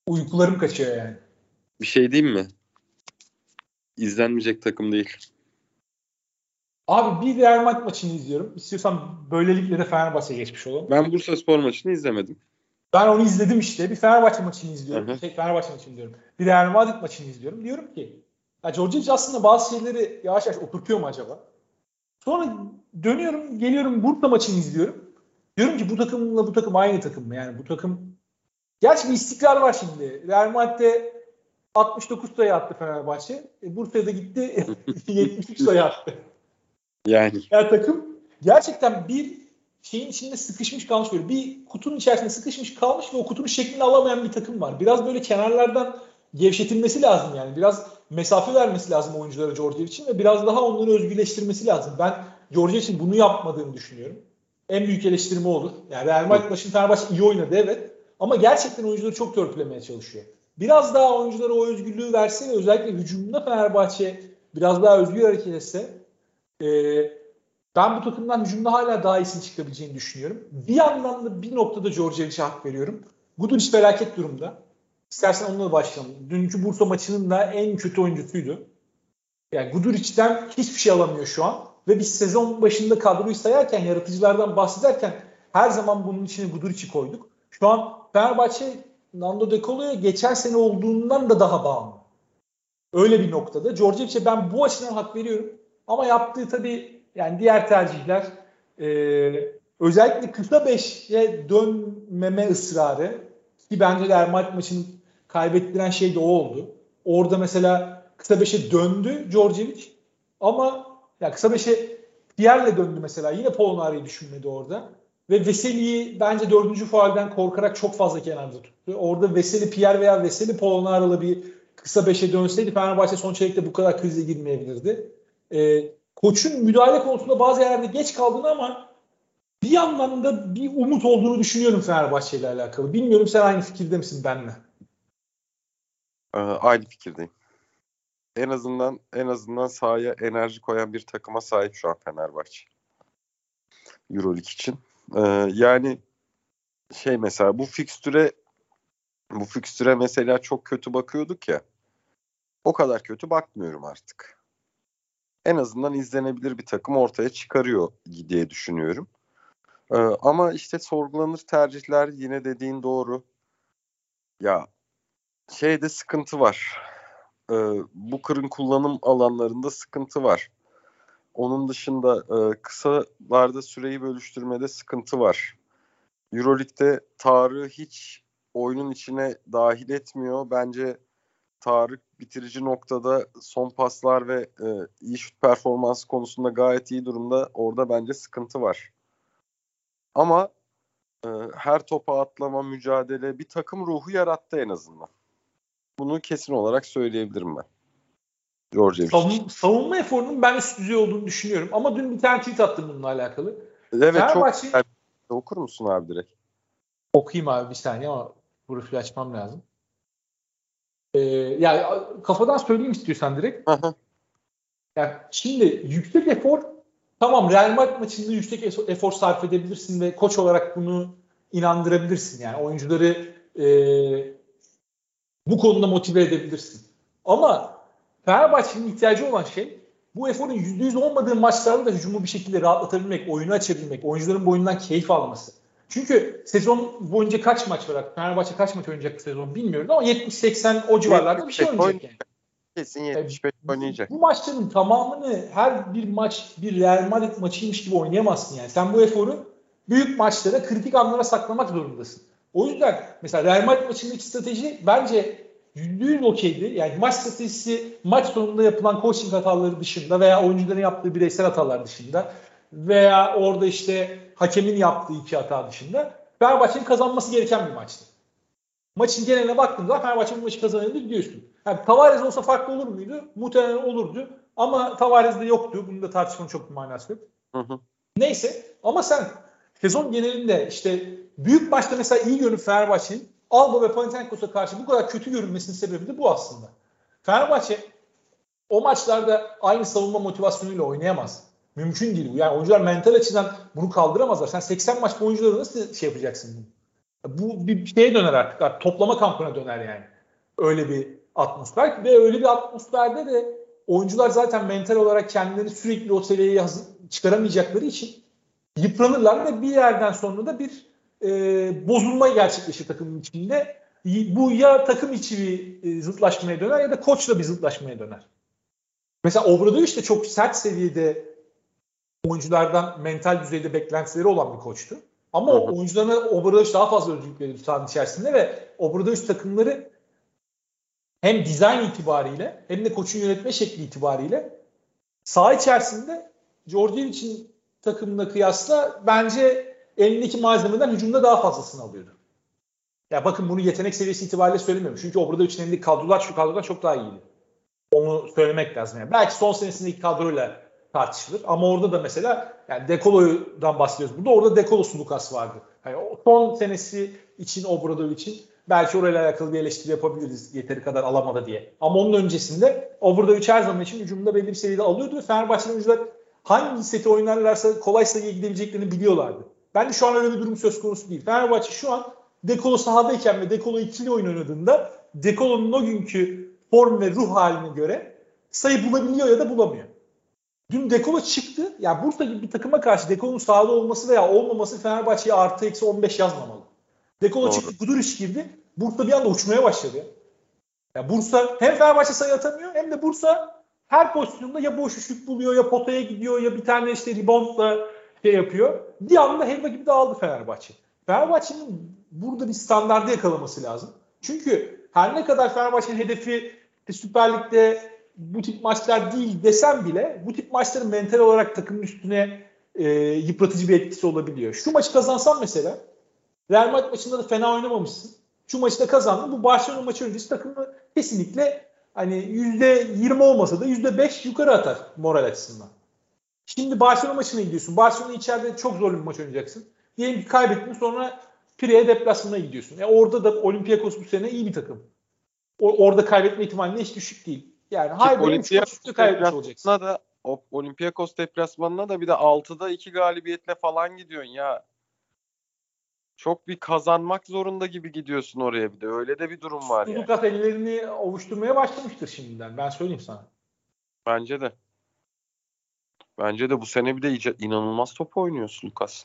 uykularım kaçıyor yani. Bir şey diyeyim mi? İzlenmeyecek takım değil. Abi bir Real Madrid maçını izliyorum. İstiyorsan böylelikle de Fenerbahçe'ye geçmiş olalım. Ben Bursa Spor maçını izlemedim. Ben onu izledim işte. Bir Fenerbahçe maçını izliyorum. Hı Şey, Fenerbahçe maçını diyorum. Bir Real Madrid maçını izliyorum. Diyorum ki ya George aslında bazı şeyleri yavaş yavaş oturtuyor mu acaba? Sonra dönüyorum, geliyorum Bursa maçını izliyorum. Diyorum ki bu takımla bu takım aynı takım mı? Yani bu takım Gerçi bir istikrar var şimdi. Real Madrid'de 69 sayı attı Fenerbahçe. E, Bursa'ya da gitti 73 sayı attı. Yani. Yani takım gerçekten bir şeyin içinde sıkışmış kalmış böyle. Bir kutunun içerisinde sıkışmış kalmış ve o kutunun şeklini alamayan bir takım var. Biraz böyle kenarlardan gevşetilmesi lazım yani. Biraz mesafe vermesi lazım oyunculara Georgia için ve biraz daha onları özgürleştirmesi lazım. Ben Georgia için bunu yapmadığını düşünüyorum. En büyük eleştirme olur. Yani Real Madrid başında Fenerbahçe iyi oynadı evet. Ama gerçekten oyuncuları çok törpülemeye çalışıyor. Biraz daha oyunculara o özgürlüğü verse ve özellikle hücumunda Fenerbahçe biraz daha özgür hareket etse e, ben bu takımdan hücumda hala daha iyisini çıkabileceğini düşünüyorum. Bir yandan da bir noktada Georgievic'e hak veriyorum. Guduric felaket durumda. İstersen onunla başlayalım. Dünkü Bursa maçının da en kötü oyuncusuydu. Yani Guduric'den hiçbir şey alamıyor şu an. Ve biz sezon başında kadroyu sayarken, yaratıcılardan bahsederken her zaman bunun içine Guduric'i koyduk. Şu an Fenerbahçe Nando De Colo'ya geçen sene olduğundan da daha bağımlı. Öyle bir noktada. Georgievic'e ben bu açıdan hak veriyorum. Ama yaptığı tabii yani diğer tercihler e, özellikle kısa 5'e dönmeme ısrarı ki bence de Ermal maçını kaybettiren şey de o oldu. Orada mesela kısa 5'e döndü Georgievic ama ya kısa 5'e Pierre'le döndü mesela. Yine Polonari'yi düşünmedi orada. Ve Veseli'yi bence dördüncü faalden korkarak çok fazla kenarda tuttu. Orada Veseli Pierre veya Veseli Polonar'la bir kısa 5'e dönseydi Fenerbahçe son çeyrekte bu kadar krize girmeyebilirdi. Ee, koçun müdahale konusunda bazı yerlerde geç kaldığını ama bir yandan da bir umut olduğunu düşünüyorum Fenerbahçe ile alakalı. Bilmiyorum sen aynı fikirde misin benle? Ee, aynı fikirdeyim. En azından en azından sahaya enerji koyan bir takıma sahip şu an Fenerbahçe. Euroleague için. Ee, yani şey mesela bu fikstüre bu fikstüre mesela çok kötü bakıyorduk ya. O kadar kötü bakmıyorum artık. En azından izlenebilir bir takım ortaya çıkarıyor diye düşünüyorum. Ee, ama işte sorgulanır tercihler yine dediğin doğru. Ya şeyde sıkıntı var. Ee, bu kırın kullanım alanlarında sıkıntı var. Onun dışında e, kısalarda süreyi bölüştürmede sıkıntı var. Euroleague'de Tarık'ı hiç oyunun içine dahil etmiyor. Bence Tarık bitirici noktada son paslar ve e, iyi şut performansı konusunda gayet iyi durumda. Orada bence sıkıntı var. Ama e, her topa atlama, mücadele bir takım ruhu yarattı en azından. Bunu kesin olarak söyleyebilirim ben. George Savun, savunma eforunun ben üst düzey olduğunu düşünüyorum. Ama dün bir tane tweet attım bununla alakalı. Evet Fenerbahçe... çok Okur musun abi direkt? Okuyayım abi bir saniye ama profil açmam lazım. Ee, yani kafadan söyleyeyim istiyorsan direkt. yani şimdi yüksek efor tamam Real Madrid maçında yüksek efor sarf edebilirsin ve koç olarak bunu inandırabilirsin. Yani oyuncuları e, bu konuda motive edebilirsin. Ama Fenerbahçe'nin ihtiyacı olan şey bu eforun %100 olmadığı maçlarda da hücumu bir şekilde rahatlatabilmek, oyunu açabilmek, oyuncuların bu oyundan keyif alması. Çünkü sezon boyunca kaç maç var? Fenerbahçe kaç maç oynayacak sezon bilmiyoruz ama 70-80 o civarlarda bir şey oynayacak yani. Kesin 75 oynayacak. Bu maçların tamamını her bir maç bir Real Madrid maçıymış gibi oynayamazsın yani. Sen bu eforu büyük maçlara kritik anlara saklamak zorundasın. O yüzden mesela Real Madrid maçındaki strateji bence %100 okeydi. Yani maç stratejisi maç sonunda yapılan coaching hataları dışında veya oyuncuların yaptığı bireysel hatalar dışında veya orada işte hakemin yaptığı iki hata dışında Fenerbahçe'nin kazanması gereken bir maçtı. Maçın geneline baktığımda Fenerbahçe bu maçı kazanabilir diyorsun. Yani Tavares olsa farklı olur muydu? Muhtemelen olurdu. Ama Tavares de yoktu. Bunun da tartışmanın çok bir manası yok. Hı hı. Neyse ama sen sezon genelinde işte büyük maçta mesela iyi görünüp Fenerbahçe'nin Alba ve Panathinaikos'a karşı bu kadar kötü görünmesinin sebebi de bu aslında. Fenerbahçe o maçlarda aynı savunma motivasyonuyla oynayamaz. Mümkün değil bu. Yani oyuncular mental açıdan bunu kaldıramazlar. Sen 80 maç boyunca nasıl şey yapacaksın bunu? Bu bir şeye döner artık. artık toplama kampına döner yani. Öyle bir atmosfer ve öyle bir atmosferde de oyuncular zaten mental olarak kendilerini sürekli o seviyeye çıkaramayacakları için yıpranırlar ve bir yerden sonra da bir e, bozulma gerçekleşir takımın içinde. Bu ya takım içi bir e, zıtlaşmaya döner ya da koçla bir zıtlaşmaya döner. Mesela Obradoviç de çok sert seviyede oyunculardan mental düzeyde beklentileri olan bir koçtu. Ama hı hı. oyuncularına Obradoviç daha fazla özgürlük veriyordu sahanın içerisinde ve Obradoviç takımları hem dizayn itibariyle hem de koçun yönetme şekli itibariyle saha içerisinde Djordjevic'in takımına kıyasla bence elindeki malzemeden hücumda daha fazlasını alıyordu. Ya bakın bunu yetenek seviyesi itibariyle söylemiyorum. Çünkü Obradoviç'in elindeki kadrolar şu kadrodan çok daha iyiydi. Onu söylemek lazım. Yani. Belki son senesindeki kadroyla tartışılır. Ama orada da mesela yani Dekolo'dan bahsediyoruz. Burada orada Dekolo Sulukas vardı. Yani son senesi için Obradovic'in belki orayla alakalı bir eleştiri yapabiliriz yeteri kadar alamadı diye. Ama onun öncesinde Obradovic her zaman için hücumda belli bir seviyede alıyordu ve Fenerbahçe oyuncular hangi seti oynarlarsa kolay sayıya gidebileceklerini biliyorlardı. Ben de şu an öyle bir durum söz konusu değil. Fenerbahçe şu an Dekolo sahadayken ve Dekolo ikili oyun oynadığında Dekolo'nun o günkü form ve ruh haline göre sayı bulabiliyor ya da bulamıyor. Dün Dekolo çıktı. Yani Bursa gibi bir takıma karşı Dekolo'nun sahada olması veya olmaması Fenerbahçe'ye artı eksi 15 yazmamalı. Dekolo Doğru. çıktı, Guduric girdi. Bursa bir anda uçmaya başladı. Yani Bursa hem Fenerbahçe sayı atamıyor hem de Bursa her pozisyonda ya boş üçlük buluyor ya potaya gidiyor ya bir tane işte reboundla şey yapıyor. Bir anda helva gibi dağıldı Fenerbahçe. Fenerbahçe'nin burada bir standardı yakalaması lazım. Çünkü her ne kadar Fenerbahçe'nin hedefi Süper Lig'de bu tip maçlar değil desem bile bu tip maçların mental olarak takımın üstüne e, yıpratıcı bir etkisi olabiliyor. Şu maçı kazansan mesela Real Madrid maçında da fena oynamamışsın. Şu maçı da kazandın. Bu Barcelona maçı öncesi takımı kesinlikle hani %20 olmasa da %5 yukarı atar moral açısından. Şimdi Barcelona maçına gidiyorsun. Barcelona içeride çok zor bir maç oynayacaksın. Diyelim ki kaybettin sonra Pire'ye deplasmana gidiyorsun. Yani orada da Olympiakos bu sene iyi bir takım. O, orada kaybetme ihtimali hiç düşük değil. Yani hayır Olympiakos kaybetmiş olacaksın. Da, Olympiakos deplasmanına da bir de 6'da 2 galibiyetle falan gidiyorsun ya. Çok bir kazanmak zorunda gibi gidiyorsun oraya bir de. Öyle de bir durum var yani. Lukas ellerini ovuşturmaya başlamıştır şimdiden. Ben söyleyeyim sana. Bence de. Bence de bu sene bir de iyice inanılmaz top oynuyorsun Lukas.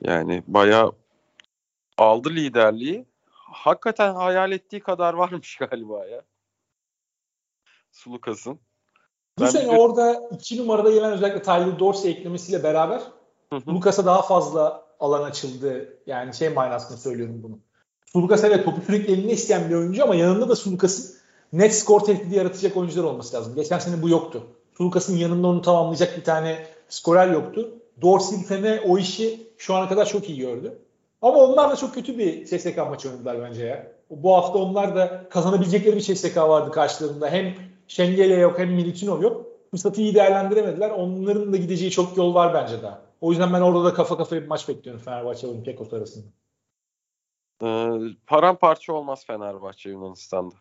Yani bayağı aldı liderliği. Hakikaten hayal ettiği kadar varmış galiba ya. Sulukas'ın. Bu ben sene bir... orada iki numarada gelen özellikle Tyler Dorsey eklemesiyle beraber Lucas'a daha fazla alan açıldı. Yani şey manasında söylüyorum bunu. Sulukas evet topu sürekli eline isteyen bir oyuncu ama yanında da Sulukas'ın net skor tehdidi yaratacak oyuncular olması lazım. Geçen sene bu yoktu. Sulukas'ın yanında onu tamamlayacak bir tane skorer yoktu. Dorsey bu sene o işi şu ana kadar çok iyi gördü. Ama onlar da çok kötü bir CSK maçı oynadılar bence ya. Bu hafta onlar da kazanabilecekleri bir CSK vardı karşılarında. Hem Şengele yok hem Militinov yok. Fırsatı iyi değerlendiremediler. Onların da gideceği çok yol var bence daha. O yüzden ben orada da kafa kafaya bir maç bekliyorum Fenerbahçe Olympiakos arasında. Ee, paramparça olmaz Fenerbahçe Yunanistan'da.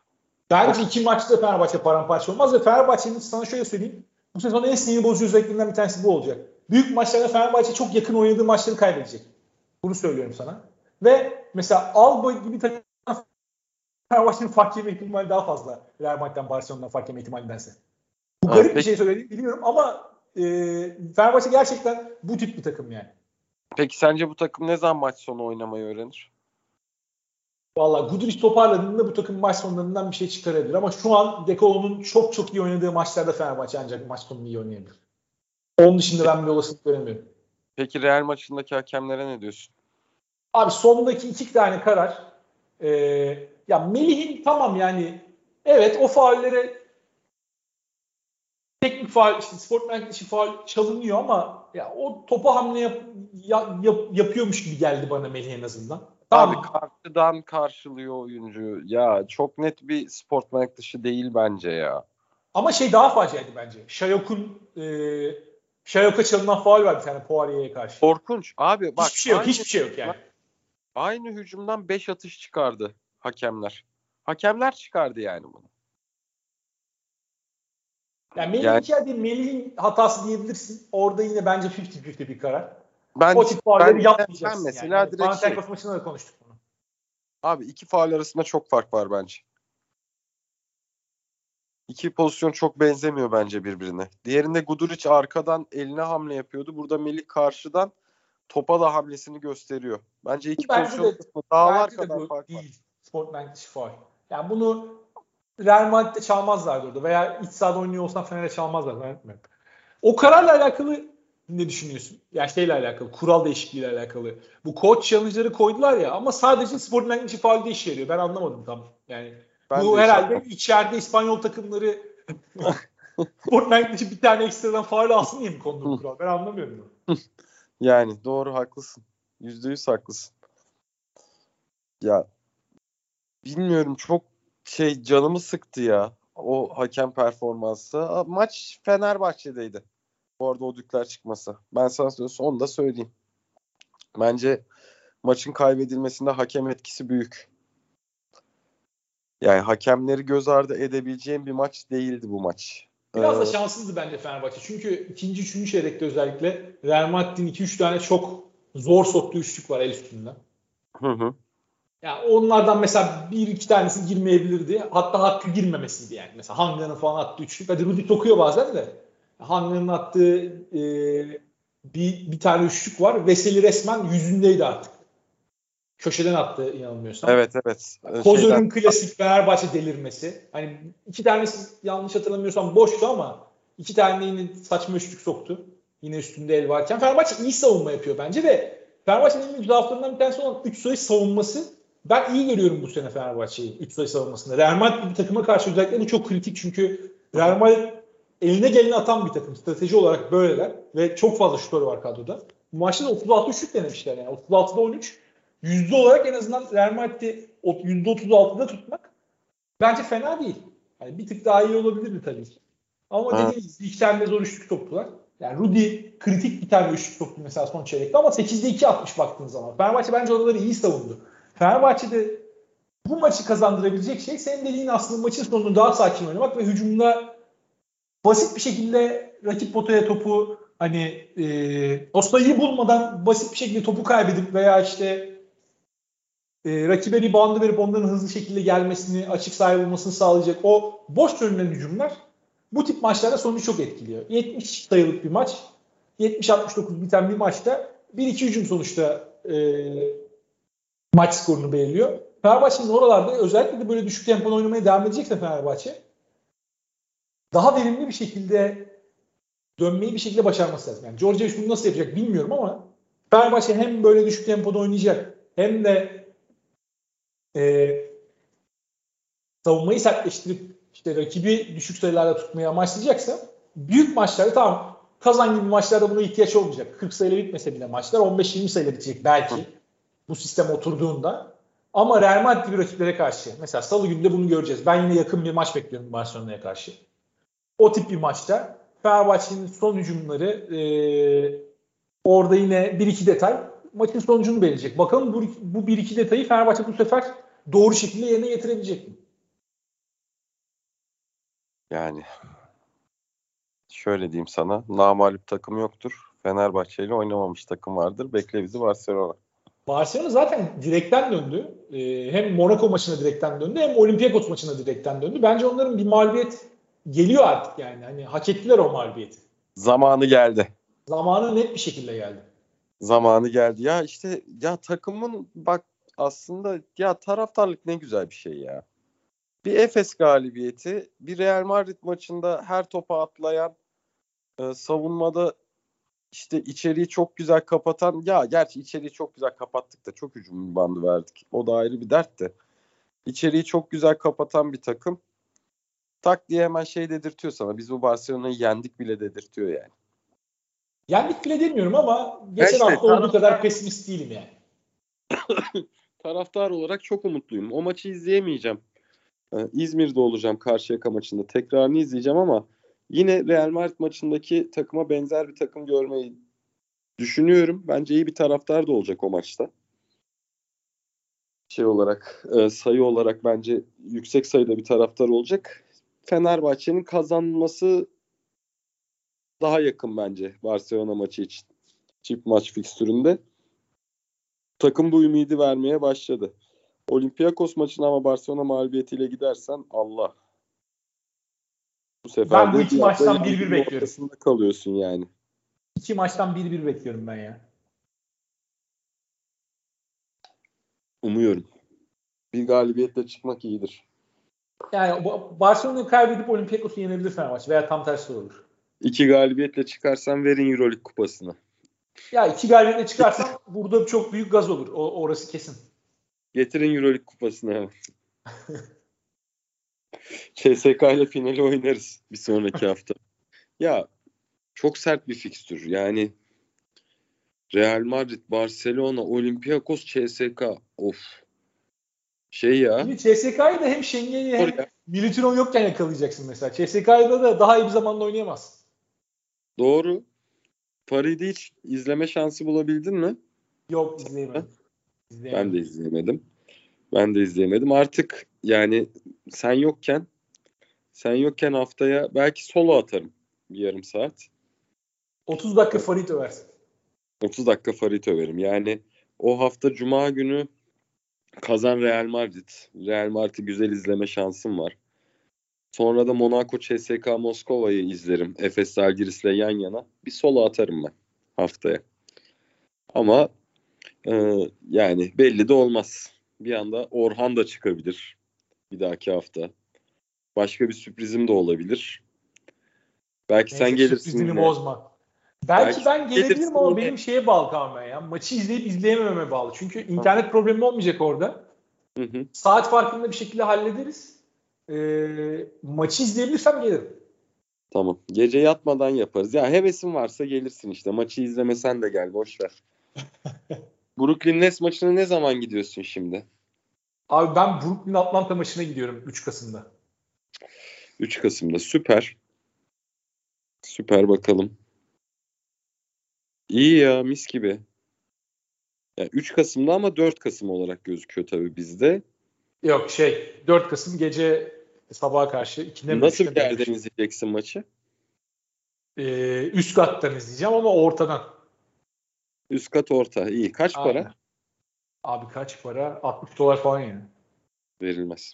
Bence iki maçta Fenerbahçe paramparça olmaz ve Fenerbahçe'nin sana şöyle söyleyeyim. Bu sezon en sinir bozucu özelliklerinden bir tanesi bu olacak. Büyük maçlarda Fenerbahçe çok yakın oynadığı maçları kaybedecek. Bunu söylüyorum sana. Ve mesela Alba gibi takım Fenerbahçe'nin fark yeme ihtimali daha fazla. Real Madrid'den Barcelona'dan fark yeme ihtimalindense. Bu garip evet, bir şey söylediğimi biliyorum ama e, Fenerbahçe gerçekten bu tip bir takım yani. Peki sence bu takım ne zaman maç sonu oynamayı öğrenir? Valla Guduric toparladığında bu takım maç sonlarından bir şey çıkarabilir. Ama şu an Dekolo'nun çok çok iyi oynadığı maçlarda Fenerbahçe ancak maç sonunu iyi oynayabilir. Onun dışında ben bir olasılık veremiyorum. Peki Real maçındaki hakemlere ne diyorsun? Abi sondaki iki tane karar e, Ya Melih'in tamam yani evet o faullere teknik faal, işte sportman dışı faal çalınıyor ama ya o topa hamle yap, ya, yap, yapıyormuş gibi geldi bana Melih en azından. Tamam. Abi karşıdan karşılıyor oyuncu. Ya çok net bir sportman dışı değil bence ya. Ama şey daha faciaydı bence. Şayok'un e, Şayok'a çalınan faal var bir tane Poirier'e karşı. Korkunç. Abi bak. Hiçbir şey yok. Hiçbir şey yok yani. Aynı hücumdan 5 atış çıkardı hakemler. Hakemler çıkardı yani bunu. Yani Melih yani, değil, Melih'in hatası diyebilirsin. Orada yine bence 50-50 bir karar. Ben, o tip faalleri yapmayacaksın. Ben mesela yani. direkt şey, maçında da konuştuk bunu. Abi iki faal arasında çok fark var bence. İki pozisyon çok benzemiyor bence birbirine. Diğerinde Guduric arkadan eline hamle yapıyordu. Burada Melih karşıdan topa da hamlesini gösteriyor. Bence iki bence pozisyon de, dağlar kadar fark değil. var. Sportman dışı faal. Yani bunu Real Madrid'de çalmazlardı orada veya iç sahada oynuyor olsan Fener'e çalmazlar. Ben O kararla alakalı ne düşünüyorsun? Yani şeyle alakalı, kural değişikliğiyle alakalı. Bu coach challenge'ları koydular ya ama sadece sporting dışı faalde işe yarıyor. Ben anlamadım tam. Yani ben bu herhalde şey içeride İspanyol takımları sporting dışı bir tane ekstradan faal alsın diye mi kondu kural? Ben anlamıyorum. yani doğru haklısın. Yüzde yüz haklısın. Ya bilmiyorum çok şey canımı sıktı ya o hakem performansı. Maç Fenerbahçe'deydi. Bu arada o dükler çıkması. Ben sana onu da söyleyeyim. Bence maçın kaybedilmesinde hakem etkisi büyük. Yani hakemleri göz ardı edebileceğim bir maç değildi bu maç. Biraz ee, da şanssızdı bence Fenerbahçe. Çünkü ikinci, üçüncü çeyrekte özellikle Real Madrid'in 2-3 tane çok zor soktuğu üçlük var el üstünde. Hı hı. Yani onlardan mesela bir iki tanesi girmeyebilirdi. Hatta hakkı girmemesiydi yani. Mesela Hanga'nın falan attığı üçlük. Hadi Rudy tokuyor bazen de. Hanga'nın attığı e, bir, bir tane üçlük var. Veseli resmen yüzündeydi artık. Köşeden attı inanılmıyorsam. Evet evet. Kozör'ün klasik Fenerbahçe delirmesi. Hani iki tanesi yanlış hatırlamıyorsam boştu ama iki tane yine saçma üçlük soktu. Yine üstünde el varken. Fenerbahçe iyi savunma yapıyor bence ve Fenerbahçe'nin en zaaflarından bir tanesi olan 3 sayı savunması ben iyi görüyorum bu sene Fenerbahçe'yi 3 sayı savunmasında. Real Madrid bir takıma karşı özellikle bu çok kritik çünkü Real Madrid eline geleni atan bir takım. Strateji olarak böyleler ve çok fazla şutörü var kadroda. Bu maçta da 36 şut denemişler yani. 36'da 13. Yüzde olarak en azından Real Madrid'i %36'da tutmak bence fena değil. Yani bir tık daha iyi olabilirdi tabii ki. Ama dediğiniz gibi iki tane zor üçlük toptular. Yani Rudy kritik bir tane üçlük soktu mesela son çeyrekte ama 8'de 2 atmış baktığınız zaman. Fenerbahçe bence oraları iyi savundu. Fenerbahçe'de bu maçı kazandırabilecek şey senin dediğin aslında maçın sonunda daha sakin oynamak ve hücumda basit bir şekilde rakip potaya topu hani e, Osta'yı bulmadan basit bir şekilde topu kaybedip veya işte e, rakibe reboundu verip onların hızlı şekilde gelmesini, açık sahip olmasını sağlayacak o boş dönülen hücumlar bu tip maçlarda sonucu çok etkiliyor. 70 sayılık bir maç, 70-69 biten bir maçta 1-2 hücum sonuçta e, maç skorunu belirliyor. Fenerbahçe'nin oralarda özellikle de böyle düşük tempolu oynamaya devam edecekse Fenerbahçe daha verimli bir şekilde dönmeyi bir şekilde başarması lazım. Yani George bunu nasıl yapacak bilmiyorum ama Fenerbahçe hem böyle düşük tempoda oynayacak hem de e, savunmayı sertleştirip işte rakibi düşük sayılarda tutmaya amaçlayacaksa büyük maçlarda tamam kazan gibi maçlarda buna ihtiyaç olmayacak. 40 sayıyla bitmese bile maçlar 15-20 sayıyla bitecek belki bu sistem oturduğunda. Ama Real Madrid gibi rakiplere karşı mesela salı günde bunu göreceğiz. Ben yine yakın bir maç bekliyorum Barcelona'ya karşı. O tip bir maçta Fenerbahçe'nin son hücumları e, orada yine bir iki detay maçın sonucunu belirleyecek. Bakalım bu, bu bir iki detayı Fenerbahçe bu sefer doğru şekilde yerine getirebilecek mi? Yani şöyle diyeyim sana namalip takım yoktur. Fenerbahçe ile oynamamış takım vardır. Bekle bizi Barcelona. Barcelona zaten direkten döndü. Ee, hem Monaco maçına direkten döndü hem Olympiakos maçına direkten döndü. Bence onların bir mağlubiyet geliyor artık yani. Hani hak ettiler o mağlubiyeti. Zamanı geldi. Zamanı net bir şekilde geldi. Zamanı geldi. Ya işte ya takımın bak aslında ya taraftarlık ne güzel bir şey ya. Bir Efes galibiyeti, bir Real Madrid maçında her topa atlayan, e, savunmada işte içeriği çok güzel kapatan ya gerçi içeriği çok güzel kapattık da çok hücum bandı verdik. O da ayrı bir dert de. içeriği çok güzel kapatan bir takım. Tak diye hemen şey dedirtiyor sana. Biz bu Barcelona'yı yendik bile dedirtiyor yani. Yendik bile demiyorum ama geçen işte, hafta olduğu kadar pesimist değilim yani. Taraftar olarak çok umutluyum. O maçı izleyemeyeceğim. Ee, İzmir'de olacağım Karşıyaka maçında. Tekrarını izleyeceğim ama yine Real Madrid maçındaki takıma benzer bir takım görmeyi düşünüyorum. Bence iyi bir taraftar da olacak o maçta. Şey olarak, e, sayı olarak bence yüksek sayıda bir taraftar olacak. Fenerbahçe'nin kazanması daha yakın bence Barcelona maçı için. Çift maç fikstüründe. Takım bu ümidi vermeye başladı. Olympiakos maçına ama Barcelona mağlubiyetiyle gidersen Allah. Bu sefer Ben bu iki maçtan hafta 1-1 ligin bekliyorum. kalıyorsun yani. İki maçtan 1-1 bekliyorum ben ya. Umuyorum. Bir galibiyetle çıkmak iyidir. Yani Barcelona'yı kaybedip Olympiakos'u yenebilir Fenerbahçe veya tam tersi olur. İki galibiyetle çıkarsan verin Euroleague kupasını. Ya iki galibiyetle çıkarsam burada çok büyük gaz olur. O, orası kesin. Getirin Euroleague kupasını hemen. CSK ile finali oynarız bir sonraki hafta. Ya çok sert bir fikstür. Yani Real Madrid, Barcelona, Olympiakos, CSK. Of. Şey ya. Şimdi CSK'yı da hem Schengen'i hem Oraya. Militinon yokken yakalayacaksın mesela. CSK'da da daha iyi bir zamanda oynayamaz. Doğru. Paris'i hiç izleme şansı bulabildin mi? Yok izleyemedim. İzleyemedim. Ben de izleyemedim. Ben de izleyemedim. Artık yani sen yokken sen yokken haftaya belki solo atarım bir yarım saat. 30 dakika Farid översin. 30 dakika Farid överim. Yani o hafta Cuma günü kazan Real Madrid. Real Madrid'i güzel izleme şansım var. Sonra da Monaco CSK Moskova'yı izlerim. Efes Zalgiris'le yan yana. Bir solo atarım ben haftaya. Ama e, yani belli de olmaz. Bir anda Orhan da çıkabilir bir dahaki hafta. Başka bir sürprizim de olabilir. Belki sen Neyse, gelirsin. sürprizini yine. bozma. Belki, Belki ben gelebilirim ama yine. benim şeye bağlı tamamen ya. Maçı izleyip izleyemememe bağlı. Çünkü internet problemi olmayacak orada. Hı hı. Saat farkında bir şekilde hallederiz. Ee, maçı izleyebilirsem gelirim. Tamam. Gece yatmadan yaparız. Ya hevesin varsa gelirsin işte. Maçı izlemesen de gel. Boş ver. Brooklyn Nets maçına ne zaman gidiyorsun şimdi? Abi ben Brooklyn Atlanta maçına gidiyorum 3 Kasım'da. 3 Kasım'da. Süper. Süper bakalım. İyi ya mis gibi. Ya 3 Kasım'da ama 4 Kasım olarak gözüküyor tabii bizde. Yok şey 4 Kasım gece sabaha karşı 2'de mi Nasıl bir yerden izleyeceksin maçı? Ee, üst kattan izleyeceğim ama ortadan. Üst kat orta. İyi. Kaç para? Aynen. Abi kaç para? 60 dolar falan yani. Verilmez.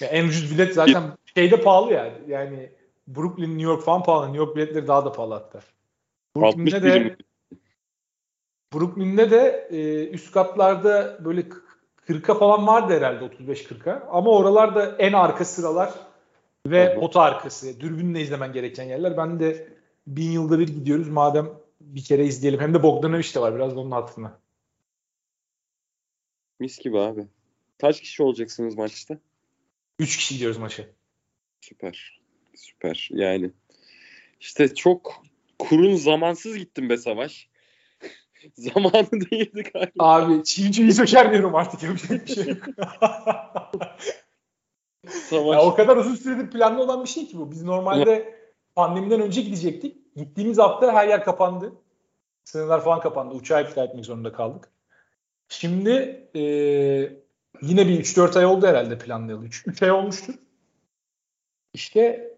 Ya en ucuz bilet zaten şeyde pahalı ya. Yani Brooklyn, New York falan pahalı. New York biletleri daha da pahalı hatta. 60 Brooklyn'de de Brooklyn'de de e, üst katlarda böyle k- 40'a falan vardı herhalde 35-40'a. Ama oralarda en arka sıralar ve hı. pota arkası. Dürbünle izlemen gereken yerler. Ben de bin yılda bir gidiyoruz. Madem bir kere izleyelim. Hem de Bogdanovic de var. Biraz onun hatırına. Mis gibi abi. Kaç kişi olacaksınız maçta? 3 kişi gidiyoruz maça. Süper. Süper. Yani işte çok kurun zamansız gittim be Savaş. Zamanı değildi galiba. Abi çiğ söker diyorum artık yapacak bir şey yok. Savaş. Ya o kadar uzun süredir planlı olan bir şey ki bu. Biz normalde pandemiden önce gidecektik. Gittiğimiz hafta her yer kapandı. Sınırlar falan kapandı. Uçağı iptal etmek zorunda kaldık. Şimdi e, yine bir 3-4 ay oldu herhalde planlayalı. 3, 3 ay olmuştur. İşte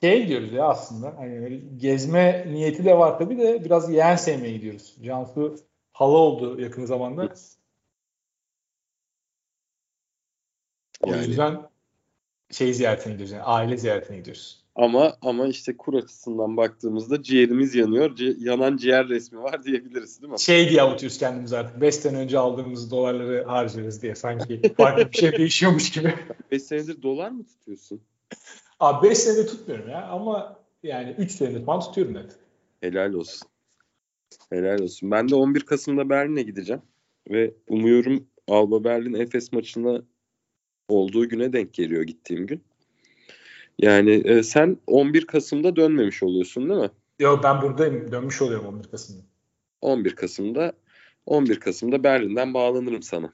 şeye gidiyoruz ya aslında. Hani gezme niyeti de var tabii de biraz yeğen sevmeye gidiyoruz. Cansu hala oldu yakın zamanda. O Yani. yüzden şey ziyaretine gidiyoruz. Yani aile ziyaretine gidiyoruz. Ama ama işte kur açısından baktığımızda ciğerimiz yanıyor. Ce- yanan ciğer resmi var diyebiliriz değil mi? Şey diye avutuyoruz kendimizi artık. 5 sene önce aldığımız dolarları harcarız diye. Sanki farklı bir şey değişiyormuş gibi. 5 senedir dolar mı tutuyorsun? Abi 5 senede tutmuyorum ya ama yani 3 senedir falan tutuyorum net. Helal olsun. Helal olsun. Ben de 11 Kasım'da Berlin'e gideceğim. Ve umuyorum Alba Berlin Efes maçına olduğu güne denk geliyor gittiğim gün. Yani e, sen 11 Kasım'da dönmemiş oluyorsun değil mi? Yok ben buradayım. Dönmüş oluyorum 11 Kasım'da. 11 Kasım'da 11 Kasım'da Berlin'den bağlanırım sana.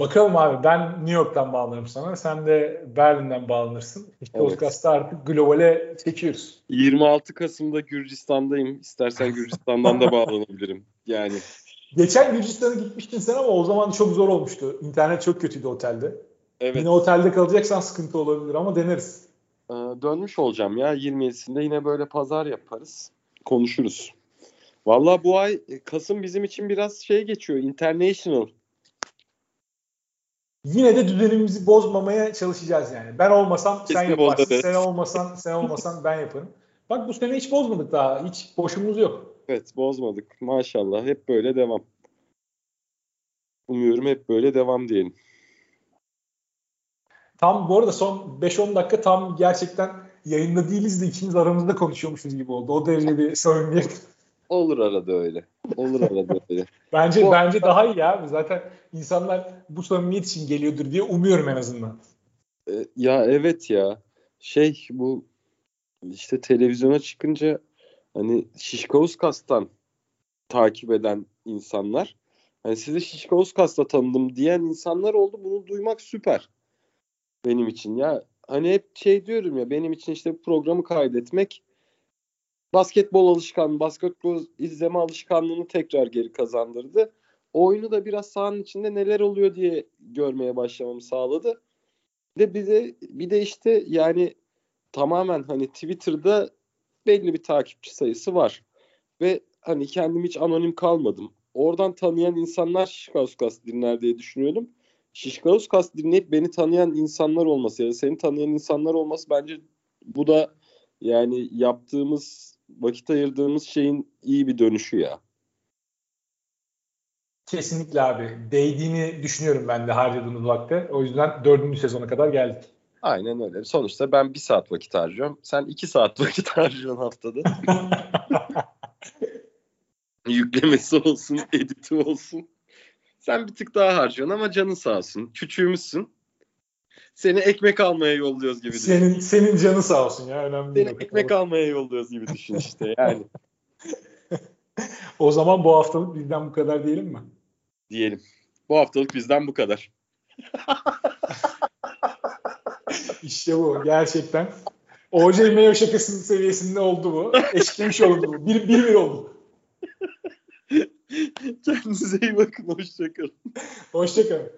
Bakalım abi ben New York'tan bağlanırım sana. Sen de Berlin'den bağlanırsın. İşte Evet. podcast'ı artık globale çekiyoruz. 26 Kasım'da Gürcistan'dayım. İstersen Gürcistan'dan da bağlanabilirim. Yani Geçen Gürcistan'a gitmiştin sen ama o zaman çok zor olmuştu. İnternet çok kötüydü otelde. Evet Yine otelde kalacaksan sıkıntı olabilir ama deneriz. e, dönmüş olacağım ya 27'sinde yine böyle pazar yaparız. Konuşuruz. Vallahi bu ay e, Kasım bizim için biraz şey geçiyor. International. Yine de düzenimizi bozmamaya çalışacağız yani. Ben olmasam sen Kesinlikle yaparsın. bozarız. Sen olmasan sen olmasan ben yaparım. Bak bu sene hiç bozmadık daha. Hiç boşumuz yok. Evet bozmadık. Maşallah hep böyle devam. Umuyorum hep böyle devam diyelim. Tam bu arada son 5-10 dakika tam gerçekten yayında değiliz de ikimiz aramızda konuşuyormuşuz gibi oldu. O derece bir samimiyet. Olur arada öyle. Olur arada öyle. Bence Bu- bence daha iyi abi. Zaten insanlar bu samimiyet için geliyordur diye umuyorum en azından. E, ya evet ya. Şey bu işte televizyona çıkınca hani Şişkavuskas'tan takip eden insanlar hani sizi Şişkavuskas'ta tanıdım diyen insanlar oldu. Bunu duymak süper. Benim için ya. Hani hep şey diyorum ya benim için işte programı kaydetmek basketbol alışkanlığı, basketbol izleme alışkanlığını tekrar geri kazandırdı. O oyunu da biraz sahanın içinde neler oluyor diye görmeye başlamamı sağladı. Bir de bize bir de işte yani tamamen hani Twitter'da belli bir takipçi sayısı var. Ve hani kendim hiç anonim kalmadım. Oradan tanıyan insanlar Şişkauskas dinler diye düşünüyordum. Şişkauskas dinleyip beni tanıyan insanlar olması ya da seni tanıyan insanlar olması bence bu da yani yaptığımız vakit ayırdığımız şeyin iyi bir dönüşü ya. Kesinlikle abi. Değdiğini düşünüyorum ben de harcadığımız vakte. O yüzden dördüncü sezona kadar geldik. Aynen öyle. Sonuçta ben bir saat vakit harcıyorum. Sen iki saat vakit harcıyorsun haftada. Yüklemesi olsun, editi olsun. Sen bir tık daha harcıyorsun ama canın sağ olsun. Küçüğümüzsün. Seni ekmek almaya yolluyoruz gibi düşün. senin senin canı sağ olsun ya. Önemli. Seni ekmek almaya yolluyoruz gibi düşün işte yani. O zaman bu haftalık bizden bu kadar diyelim mi? Diyelim. Bu haftalık bizden bu kadar. İşte bu gerçekten. OJ Mayo şakasının seviyesinde oldu bu. Eşitlemiş oldu bu. Bir, bir, bir oldu. Kendinize iyi bakın. Hoşçakalın. Hoşçakalın.